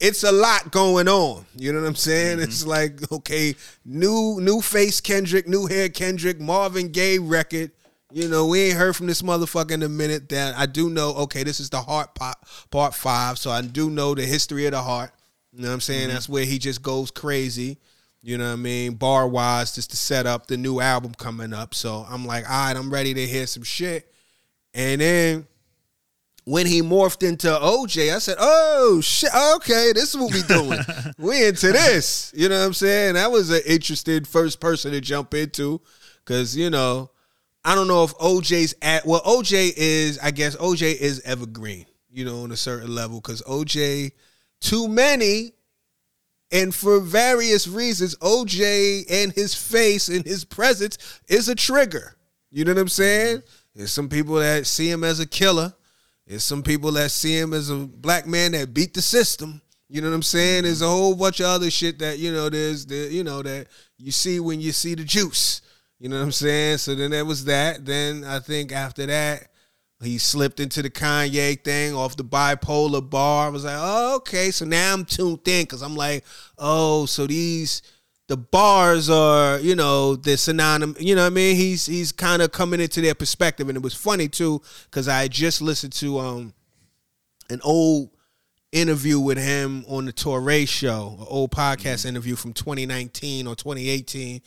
it's a lot going on. You know what I'm saying? Mm-hmm. It's like, okay, new new face Kendrick, new hair Kendrick, Marvin Gaye record. You know, we ain't heard from this motherfucker in a minute. That I do know. Okay, this is the heart part, part five, so I do know the history of the heart. You know what I'm saying? Mm-hmm. That's where he just goes crazy. You know what I mean? Bar wise, just to set up the new album coming up. So I'm like, all right, I'm ready to hear some shit. And then when he morphed into OJ, I said, "Oh shit, okay, this is what we doing. we into this." You know what I'm saying? That was an interesting first person to jump into, because you know, I don't know if OJ's at. Well, OJ is, I guess, OJ is evergreen. You know, on a certain level, because OJ, too many, and for various reasons, OJ and his face and his presence is a trigger. You know what I'm saying? Mm-hmm. There's some people that see him as a killer. There's some people that see him as a black man that beat the system. You know what I'm saying? There's a whole bunch of other shit that you know. There's the you know that you see when you see the juice. You know what I'm saying? So then there was that. Then I think after that, he slipped into the Kanye thing off the bipolar bar. I was like, oh, okay. So now I'm tuned in because I'm like, oh, so these the bars are, you know, they're synonymous. You know what I mean? He's he's kind of coming into their perspective, and it was funny too because I just listened to um an old interview with him on the Torre show, an old podcast interview from 2019 or 2018.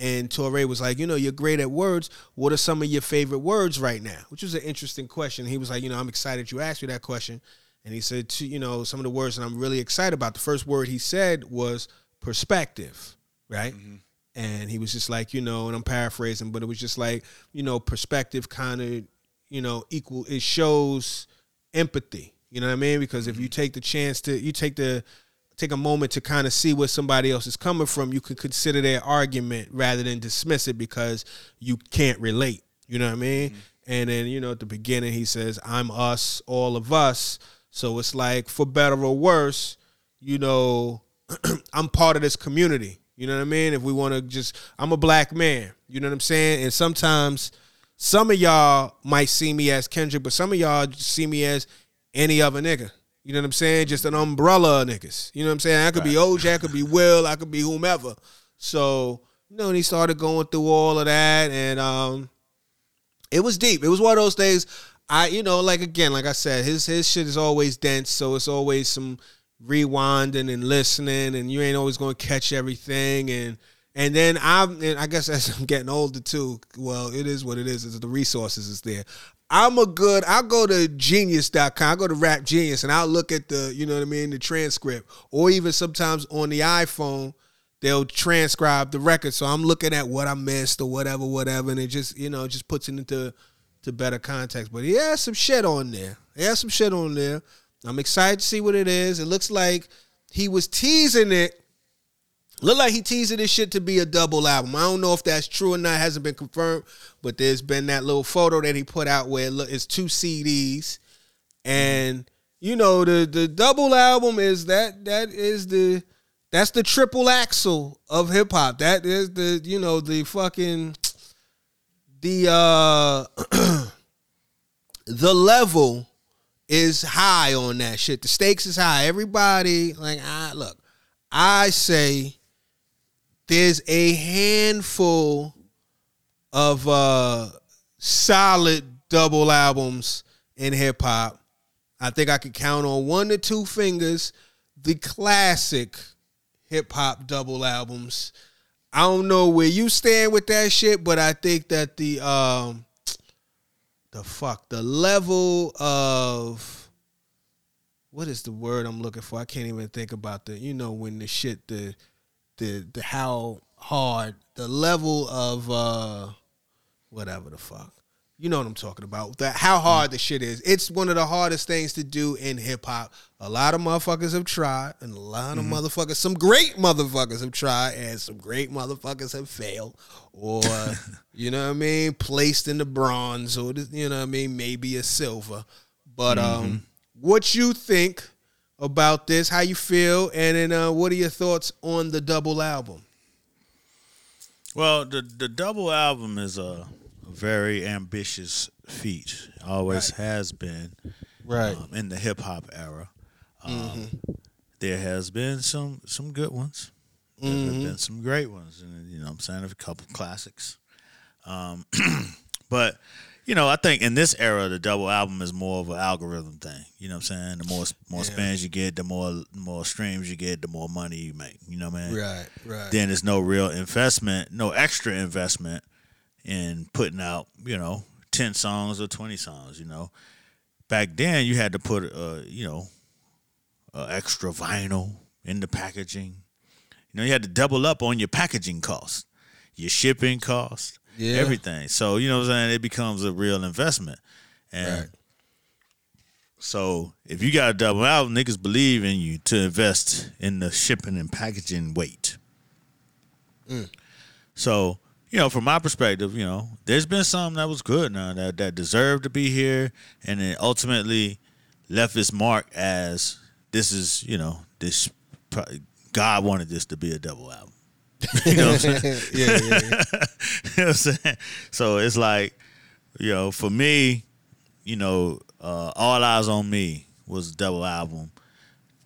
And Torre was like, you know, you're great at words. What are some of your favorite words right now? Which was an interesting question. He was like, you know, I'm excited you asked me that question. And he said, to, you know, some of the words that I'm really excited about. The first word he said was perspective, right? Mm-hmm. And he was just like, you know, and I'm paraphrasing, but it was just like, you know, perspective kind of, you know, equal, it shows empathy. You know what I mean? Because if you mm-hmm. take the chance to, you take the, take a moment to kind of see where somebody else is coming from, you can consider their argument rather than dismiss it because you can't relate. You know what I mean? Mm-hmm. And then, you know, at the beginning, he says, I'm us, all of us. So it's like, for better or worse, you know, I'm part of this community. You know what I mean? If we want to just, I'm a black man. You know what I'm saying? And sometimes some of y'all might see me as Kendrick, but some of y'all see me as any other nigga. You know what I'm saying? Just an umbrella of niggas. You know what I'm saying? I could be OJ, I could be Will, I could be whomever. So, you know, and he started going through all of that and um it was deep. It was one of those things I, you know, like again, like I said, his his shit is always dense, so it's always some rewinding and listening, and you ain't always gonna catch everything. And and then I'm, and I guess as I'm getting older too. Well, it is what it is. It's the resources is there. I'm a good. I'll go to genius.com. I go to Rap Genius, and I'll look at the, you know what I mean, the transcript, or even sometimes on the iPhone. They'll transcribe the record, so I'm looking at what I missed or whatever, whatever, and it just, you know, just puts it into to better context. But he has some shit on there. He has some shit on there. I'm excited to see what it is. It looks like he was teasing it. Look like he teasing this shit to be a double album. I don't know if that's true or not. It hasn't been confirmed, but there's been that little photo that he put out where it's two CDs, and you know the the double album is that that is the that's the triple axel of hip hop. That is the you know the fucking the uh the level is high on that shit. The stakes is high. Everybody like I look. I say there's a handful of uh solid double albums in hip hop. I think I could count on one to two fingers the classic hip hop double albums. I don't know where you stand with that shit, but I think that the um the fuck the level of what is the word I'm looking for? I can't even think about the you know when the shit the the the how hard the level of uh whatever the fuck. You know what I'm talking about. That how hard the shit is. It's one of the hardest things to do in hip hop. A lot of motherfuckers have tried, and a lot of motherfuckers, some great motherfuckers have tried, and some great motherfuckers have failed, or you know what I mean, placed in the bronze, or the- you know what I mean, maybe a silver. But um, what you think about this? How you feel? And then uh, what are your thoughts on the double album? Well, the the double album is a very ambitious feat. Always has been Right. um, in the hip hop era. Um, Mm-hmm. There has been some some good ones. There Mm-hmm. have been some great ones, and you know, what I'm saying a couple classics. Um, but you know, I think in this era, the double album is more of an algorithm thing. You know what I'm saying? The more more Yeah. spins you get, the more more streams you get, the more money you make. You know what I mean? Right. Right. then there's no real investment, no extra investment in putting out, you know, 10 songs or 20 songs, you know. Back then you had to put uh, you know, uh, extra vinyl in the packaging. You know, you had to double up on your packaging cost, your shipping cost, Yeah. everything. So, you know what I'm saying, it becomes a real investment. And Right. so if you got a double album, niggas believe in you to invest in the shipping and packaging weight. So, you know, from my perspective, you know, there's been some that was good now that, that deserved to be here and it ultimately left its mark as this is, you know, this God wanted this to be a double album. you know what I'm saying? yeah, yeah, yeah. you know what I'm saying? So it's like, you know, for me, you know, uh, All Eyes on Me was a double album.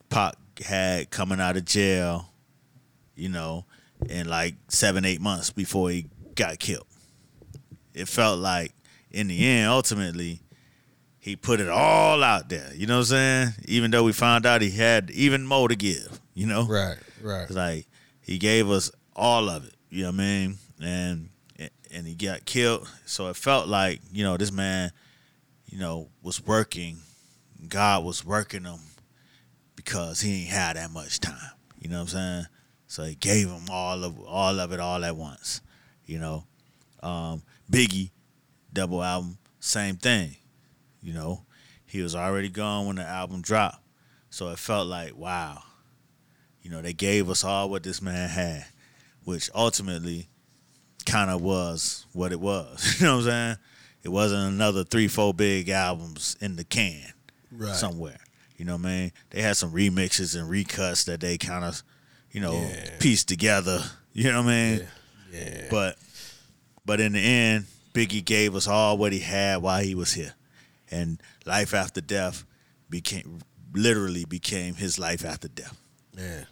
Pac had coming out of jail, you know, in like seven, eight months before he got killed. It felt like in the end, ultimately, he put it all out there. You know what I'm saying? Even though we found out he had even more to give. You know, Right, right. It's like he gave us all of it. You know what I mean? And and he got killed. So it felt like you know this man, you know, was working. God was working him because he ain't had that much time. You know what I'm saying? So he gave him all of all of it all at once. You know, um, Biggie double album, same thing. You know, he was already gone when the album dropped, so it felt like wow. You know, they gave us all what this man had, which ultimately kind of was what it was. you know what I'm saying? It wasn't another three, four big albums in the can Right. somewhere. You know what I mean? They had some remixes and recuts that they kind of, you know, Yeah. pieced together. You know what I mean? Yeah. But but in the end, Biggie gave us all what he had while he was here. And life after death became literally became his life after death. Yeah.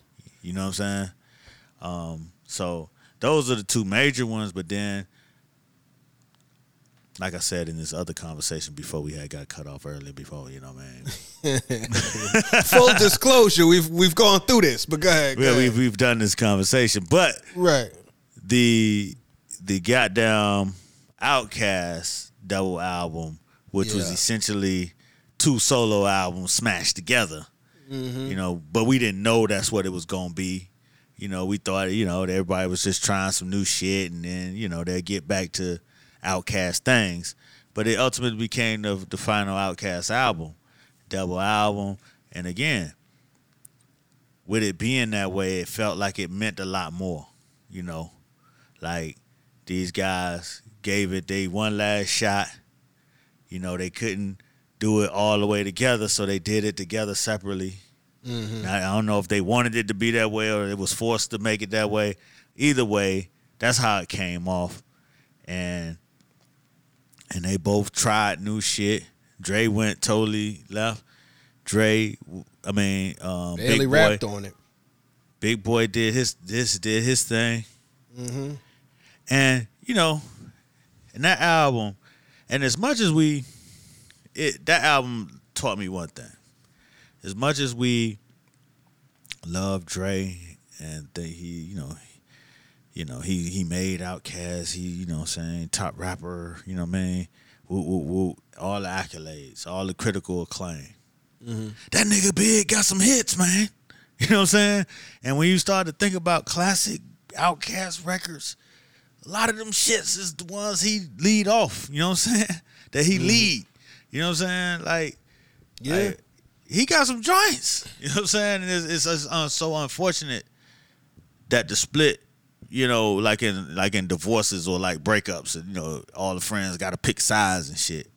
You know what I'm saying? Um, so those are the two major ones, but then like I said in this other conversation before we had got cut off earlier before, you know what I mean? Full disclosure, we've we've gone through this, but go ahead. Go Yeah, ahead. we've we've done this conversation. But right. The the goddamn Outkast double album, which was essentially two solo albums smashed together. Mm-hmm. You know, but we didn't know that's what it was gonna be. You know, we thought, you know, everybody was just trying some new shit and then, you know, they'll get back to Outkast things. But it ultimately became the the final Outkast album, double album. And again, with it being that way, it felt like it meant a lot more. You know, like these guys gave it they one last shot. You know, they couldn't do it all the way together, so they did it together separately. Mm-hmm. I, I don't know if they wanted it to be that way or it was forced to make it that way. Either way, that's how it came off, and and they both tried new shit. Dre went totally left. Dre, I mean, um, Barely Big Boi, rapped on it. Big Boi did his this did his thing, Mm-hmm. And you know, and that album, and as much as we, it that album taught me one thing. As much as we love Dre and think he, you know, you know he he made Outkast, he you know what I'm saying top rapper, you know what I mean, woo woo woo, all the accolades, all the critical acclaim. Mm-hmm. That nigga big got some hits, man. You know what I'm saying? And when you start to think about classic Outkast records, a lot of them shits is the ones he lead off. You know what I'm saying? That he lead. You know what I'm saying? Like, Yeah. like, he got some joints. You know what I'm saying? And it's, it's, it's uh, so unfortunate that the split, you know, like in like in divorces or like breakups, and you know, all the friends got to pick sides and shit.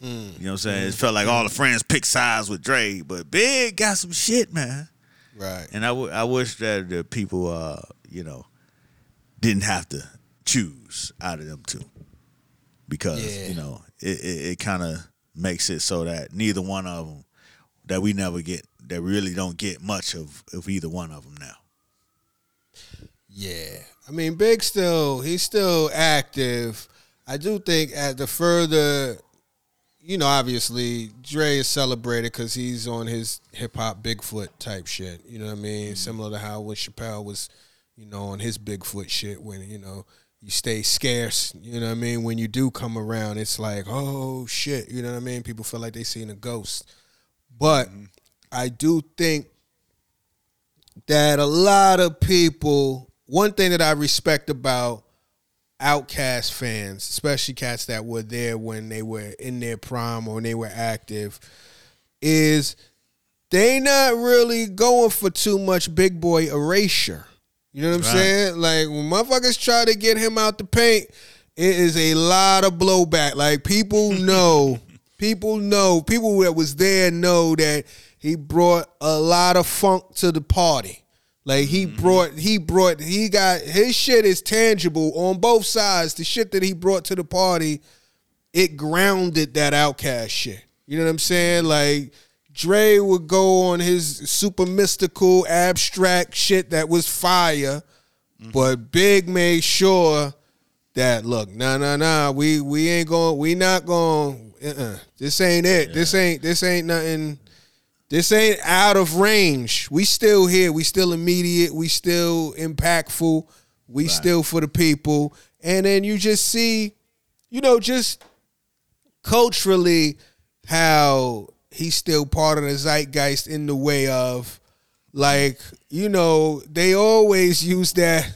You know what I'm saying? It felt like all the friends picked sides with Dre, but Big got some shit, man. Right. And I, w- I wish that the people, uh, you know, didn't have to choose out of them two, because Yeah. you know it, it, it kind of makes it so that neither one of them that we never get that really don't get much of of either one of them now. Yeah. I mean, Big still, he's still active. I do think at the further, you know, obviously, Dre is celebrated because he's on his hip hop Bigfoot type shit. You know what I mean? Mm-hmm. Similar to how when Chappelle was, you know, on his Bigfoot shit when, you know, you stay scarce. You know what I mean? When you do come around, it's like, oh shit. You know what I mean? People feel like they seen a ghost. But mm-hmm. I do think that a lot of people, one thing that I respect about Outkast fans, especially cats that were there when they were in their prime or when they were active, is they not really going for too much Big Boi erasure. You know what I'm Right. saying? Like when motherfuckers try to get him out the paint, it is a lot of blowback. Like people know, people know, people that was there know that he brought a lot of funk to the party. Like he mm-hmm. brought, he brought, he got his shit is tangible on both sides. The shit that he brought to the party, it grounded that Outkast shit. You know what I'm saying? Like Dre would go on his super mystical, abstract shit that was fire, mm-hmm. but Big made sure that look, nah, nah, nah, we we ain't going, we not going. Uh-uh. This ain't it. This ain't this ain't nothing. This ain't out of range. We still here. We still immediate. We still impactful. We still for the people. And then you just see, you know, just culturally how he's still part of the zeitgeist in the way of like, you know, they always use that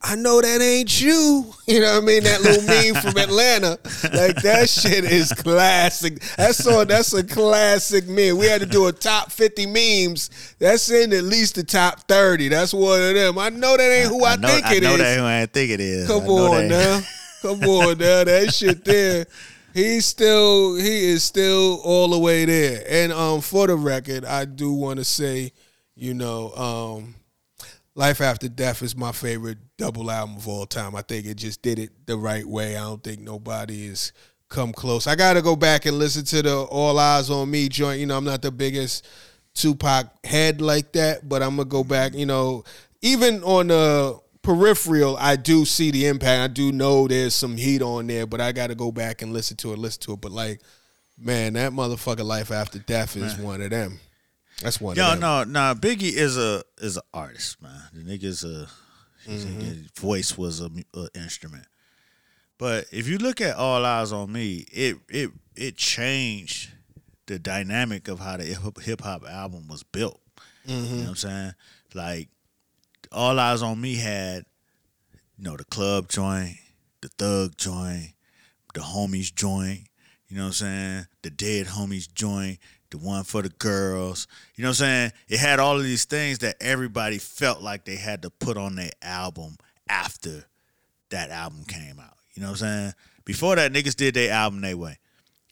I know that ain't you. You know what I mean? That little meme from Atlanta. Like that shit is classic. That's all that's a classic meme. We had to do a top 50 memes. That's in at least the top 30. That's one of them. I know that ain't who I, know, think I it know is. that who I think it is. Come I on now. Come on now. That shit there. He's still he is still all the way there. And um for the record, I do want to say, you know, um Life After Death is my favorite double album of all time. I think it just did it the right way. I don't think nobody has come close. I got to go back and listen to the All Eyes on Me joint. You know, I'm not the biggest Tupac head like that, but I'm gonna go back. You know, even on the peripheral, I do see the impact. I do know there's some heat on there, but I got to go back and listen to it, listen to it. But like, man, that motherfucker Life After Death is one of them. That's one Yo, of them. no, no. Biggie is a is an artist, man. The nigga's a his, Mm-hmm. his voice was a, a instrument. But if you look at All Eyes on Me, it it it changed the dynamic of how the hip hop album was built. You know what I'm saying? Like All Eyes on Me had, you know, the club joint, the thug joint, the homies joint. You know what I'm saying? The dead homies joint, the one for the girls. You know what I'm saying? It had all of these things that everybody felt like they had to put on their album after that album came out. You know what I'm saying? Before that, niggas did their album their way.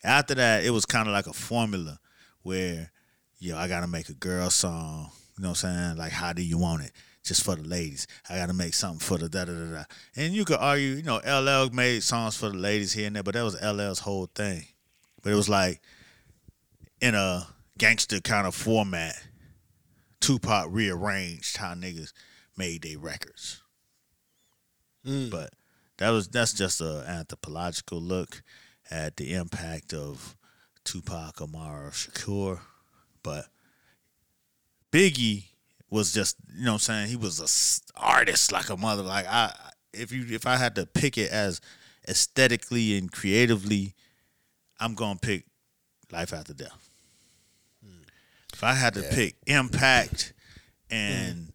After that, it was kind of like a formula where, yo, I gotta make a girl song. You know what I'm saying? Like, how do you want it? Just for the ladies. I gotta make something for the da da da da. And you could argue, you know, LL made songs for the ladies here and there, but that was LL's whole thing. But it was like in a gangster kind of format. Tupac rearranged how niggas made their records. Mm. But that was that's just a anthropological look at the impact of Tupac, Amaru, Shakur. But Biggie was just, you know what I'm saying, he was a artist like a mother. Like I if you if I had to pick it as aesthetically and creatively, I'm gonna pick Life After Death. Hmm. If I had to pick impact and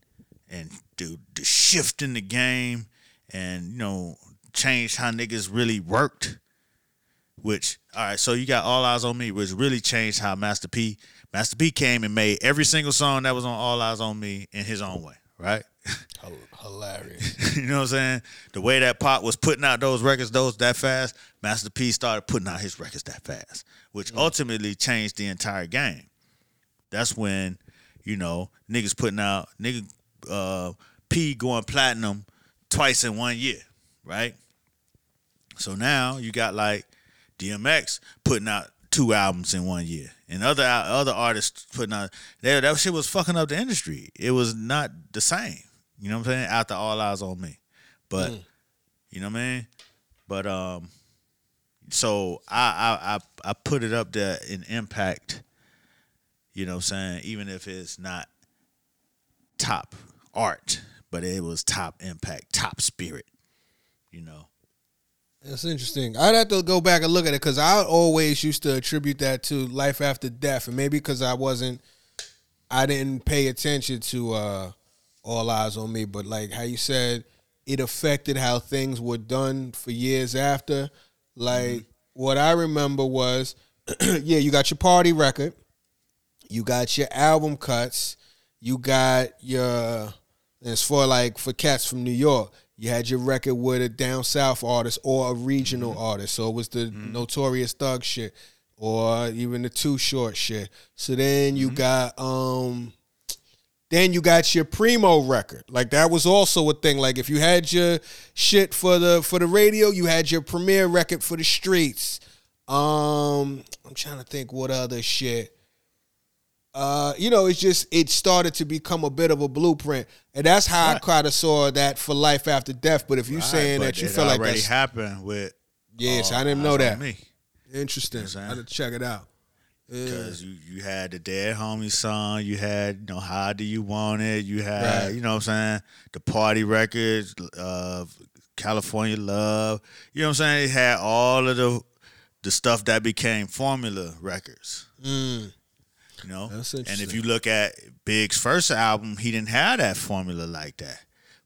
hmm. and the the shift in the game and you know change how niggas really worked. Which all right, so you got All Eyes on Me, which really changed how Master P Master P came and made every single song that was on All Eyes on Me in his own way, right? Hilarious. you know what I'm saying? The way that Pop was putting out those records those that fast, Master P started putting out his records that fast, which ultimately changed the entire game. That's when, you know, niggas putting out nigga uh P going platinum twice in one year, right? So now you got like DMX putting out two albums in one year, and other other artists putting out that that shit was fucking up the industry. It was not the same. You know what I'm saying? After all eyes on me, but you know what I mean. But um, so I I I, I put it up there in impact. You know what I'm saying? Even if it's not top art, but it was top impact, top spirit. You know. That's interesting. I'd have to go back and look at it because I always used to attribute that to life after death, and maybe because I wasn't, I didn't pay attention to uh, All Eyes on Me. But like how you said, it affected how things were done for years after. Like what I remember was, yeah, you got your party record, you got your album cuts, you got your as for like for cats from New York, you had your record with a down south artist or a regional artist. So it was the notorious thug shit or even the too short shit. So then you got um then you got your primo record. Like that was also a thing. Like if you had your shit for the for the radio, you had your Premier record for the streets. Um I'm trying to think what other shit. Uh, you know, it's just it started to become a bit of a blueprint, and that's how I kind of saw that for life after death. But if you're saying that you feel like that that's happened with yes, uh, I didn't know that. Me. Interesting. You know I'm I had to check it out. Yeah. Because you, you had the Dead Homie song, you had, you know, How Do You Want It, you had, Right. you know what I'm saying, the party records, uh, California Love. You know what I'm saying? It had all of the the stuff that became formula records. Mm. You know? That's and if you look at Big's first album, he didn't have that formula like that.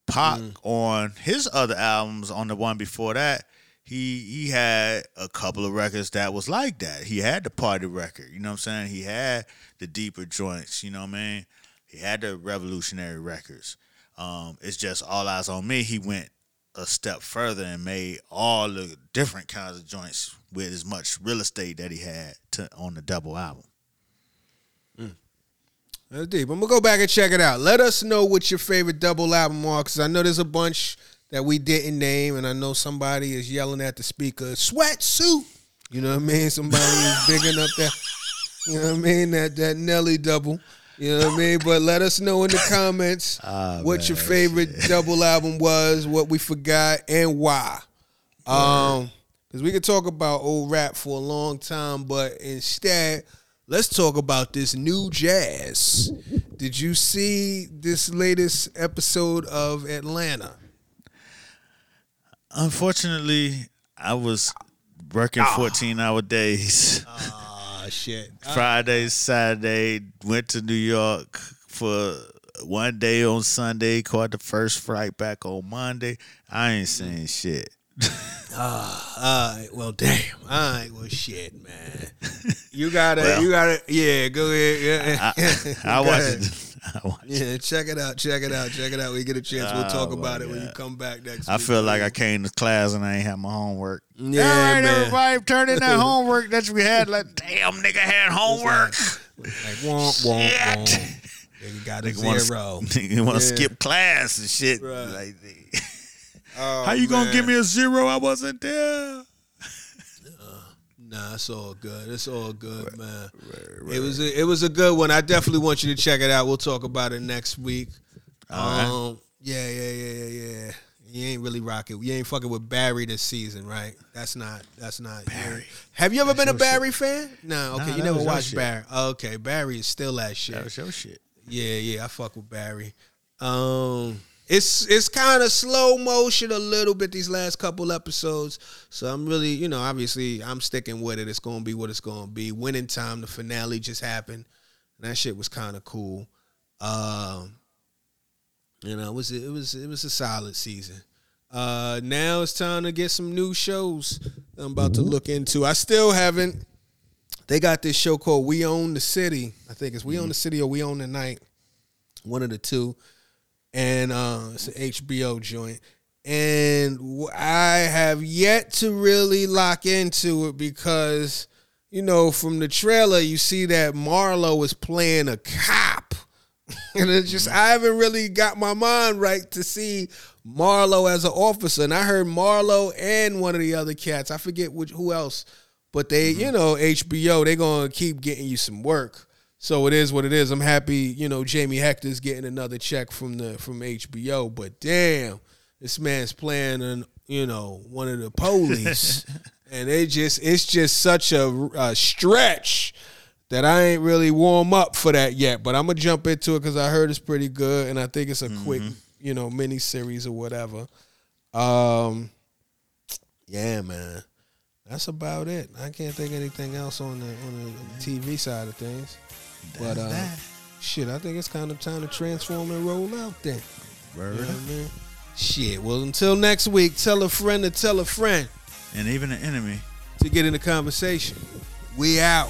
Pac Mm. on his other albums, on the one before that, he he had a couple of records that was like that. He had the party record, you know what I'm saying? He had the deeper joints, you know what I mean? He had the revolutionary records. Um, it's just all eyes on me. He went a step further and made all the different kinds of joints with as much real estate that he had to, on the double album. That's deep. I'm gonna go back and check it out. Let us know what your favorite double album are, because I know there's a bunch that we didn't name, and I know somebody is yelling at the speaker, "Sweatsuit." You know what I mean? Somebody is bigging up that. You know what I mean? That that Nelly double. You know what I mean? But let us know in the comments Ah, what your man, favorite double album was, what we forgot, and why. Um, because we could talk about old rap for a long time, but instead, let's talk about this new jazz. Did you see this latest episode of Atlanta? Unfortunately, I was working 14 hour days. Ah, shit. Friday, Saturday, went to New York for one day on Sunday, caught the first flight back on Monday. I ain't saying shit. Ah, all right. Well, damn. All right. Well, shit, man. You gotta. Well. you gotta. Yeah. Go ahead. I, Yeah. I Go watched ahead. it. I watched it. Yeah, check it out. Check it out. Check it out. We get a chance. We'll Oh, talk my about it when you come back next. I week. feel like I came to class and I ain't had my homework. Yeah, All right, man. everybody, turn in that homework that we had. Like, damn, nigga had homework. Like womp womp Shit. womp. Nigga got a Nigga wanna- zero. Nigga want to Yeah. skip class and shit. Right. Like, Oh, how you gonna give me a zero? I wasn't there. Nah, it's all good. It's all good, man. It was a, it was a good one. I definitely want you to check it out. We'll talk about it next week. All right. um, yeah, yeah, yeah, yeah, yeah. You ain't really rocking. You ain't fucking with Barry this season, right? That's not. That's not. Barry. Have you ever been a your Barry fan? No. Okay, Nah, you never watched shit. Barry. Okay, Barry is still that shit. That was your shit. Yeah, yeah, I fuck with Barry. Um, it's it's kind of slow motion a little bit these last couple episodes, so I'm really, you know, obviously I'm sticking with it. It's gonna be what it's gonna be. Winning time, the finale just happened, and that shit was kind of cool. Um, you know, it was it was it was a solid season. Uh, now it's time to get some new shows. I'm about to look into. I still haven't. They got this show called We Own the City. I think it's We Own the City or We Own the Night. One of the two. And uh, it's an HBO joint. And I have yet to really lock into it because, you know, from the trailer, you see that Marlo is playing a cop. and it's just, I haven't really got my mind right to see Marlo as an officer. And I heard Marlo and one of the other cats, I forget which, who else, but they, you know, HBO, they're going to keep getting you some work. So it is what it is. I'm happy, you know, Jamie Hector's getting another check from the from HBO, but damn, this man's playing an, you know, one of the police. and it just it's just such a, a stretch that I ain't really warm up for that yet, but I'm gonna jump into it because I heard it's pretty good, and I think it's a quick, you know, mini series or whatever. Um, yeah, man, that's about it. I can't think anything else on the on the TV side of things. But uh, that. shit, I think it's kind of time to transform and roll out then. You know what I mean? Shit. Well, until next week, tell a friend to tell a friend And even an enemy. to get in the conversation. We out.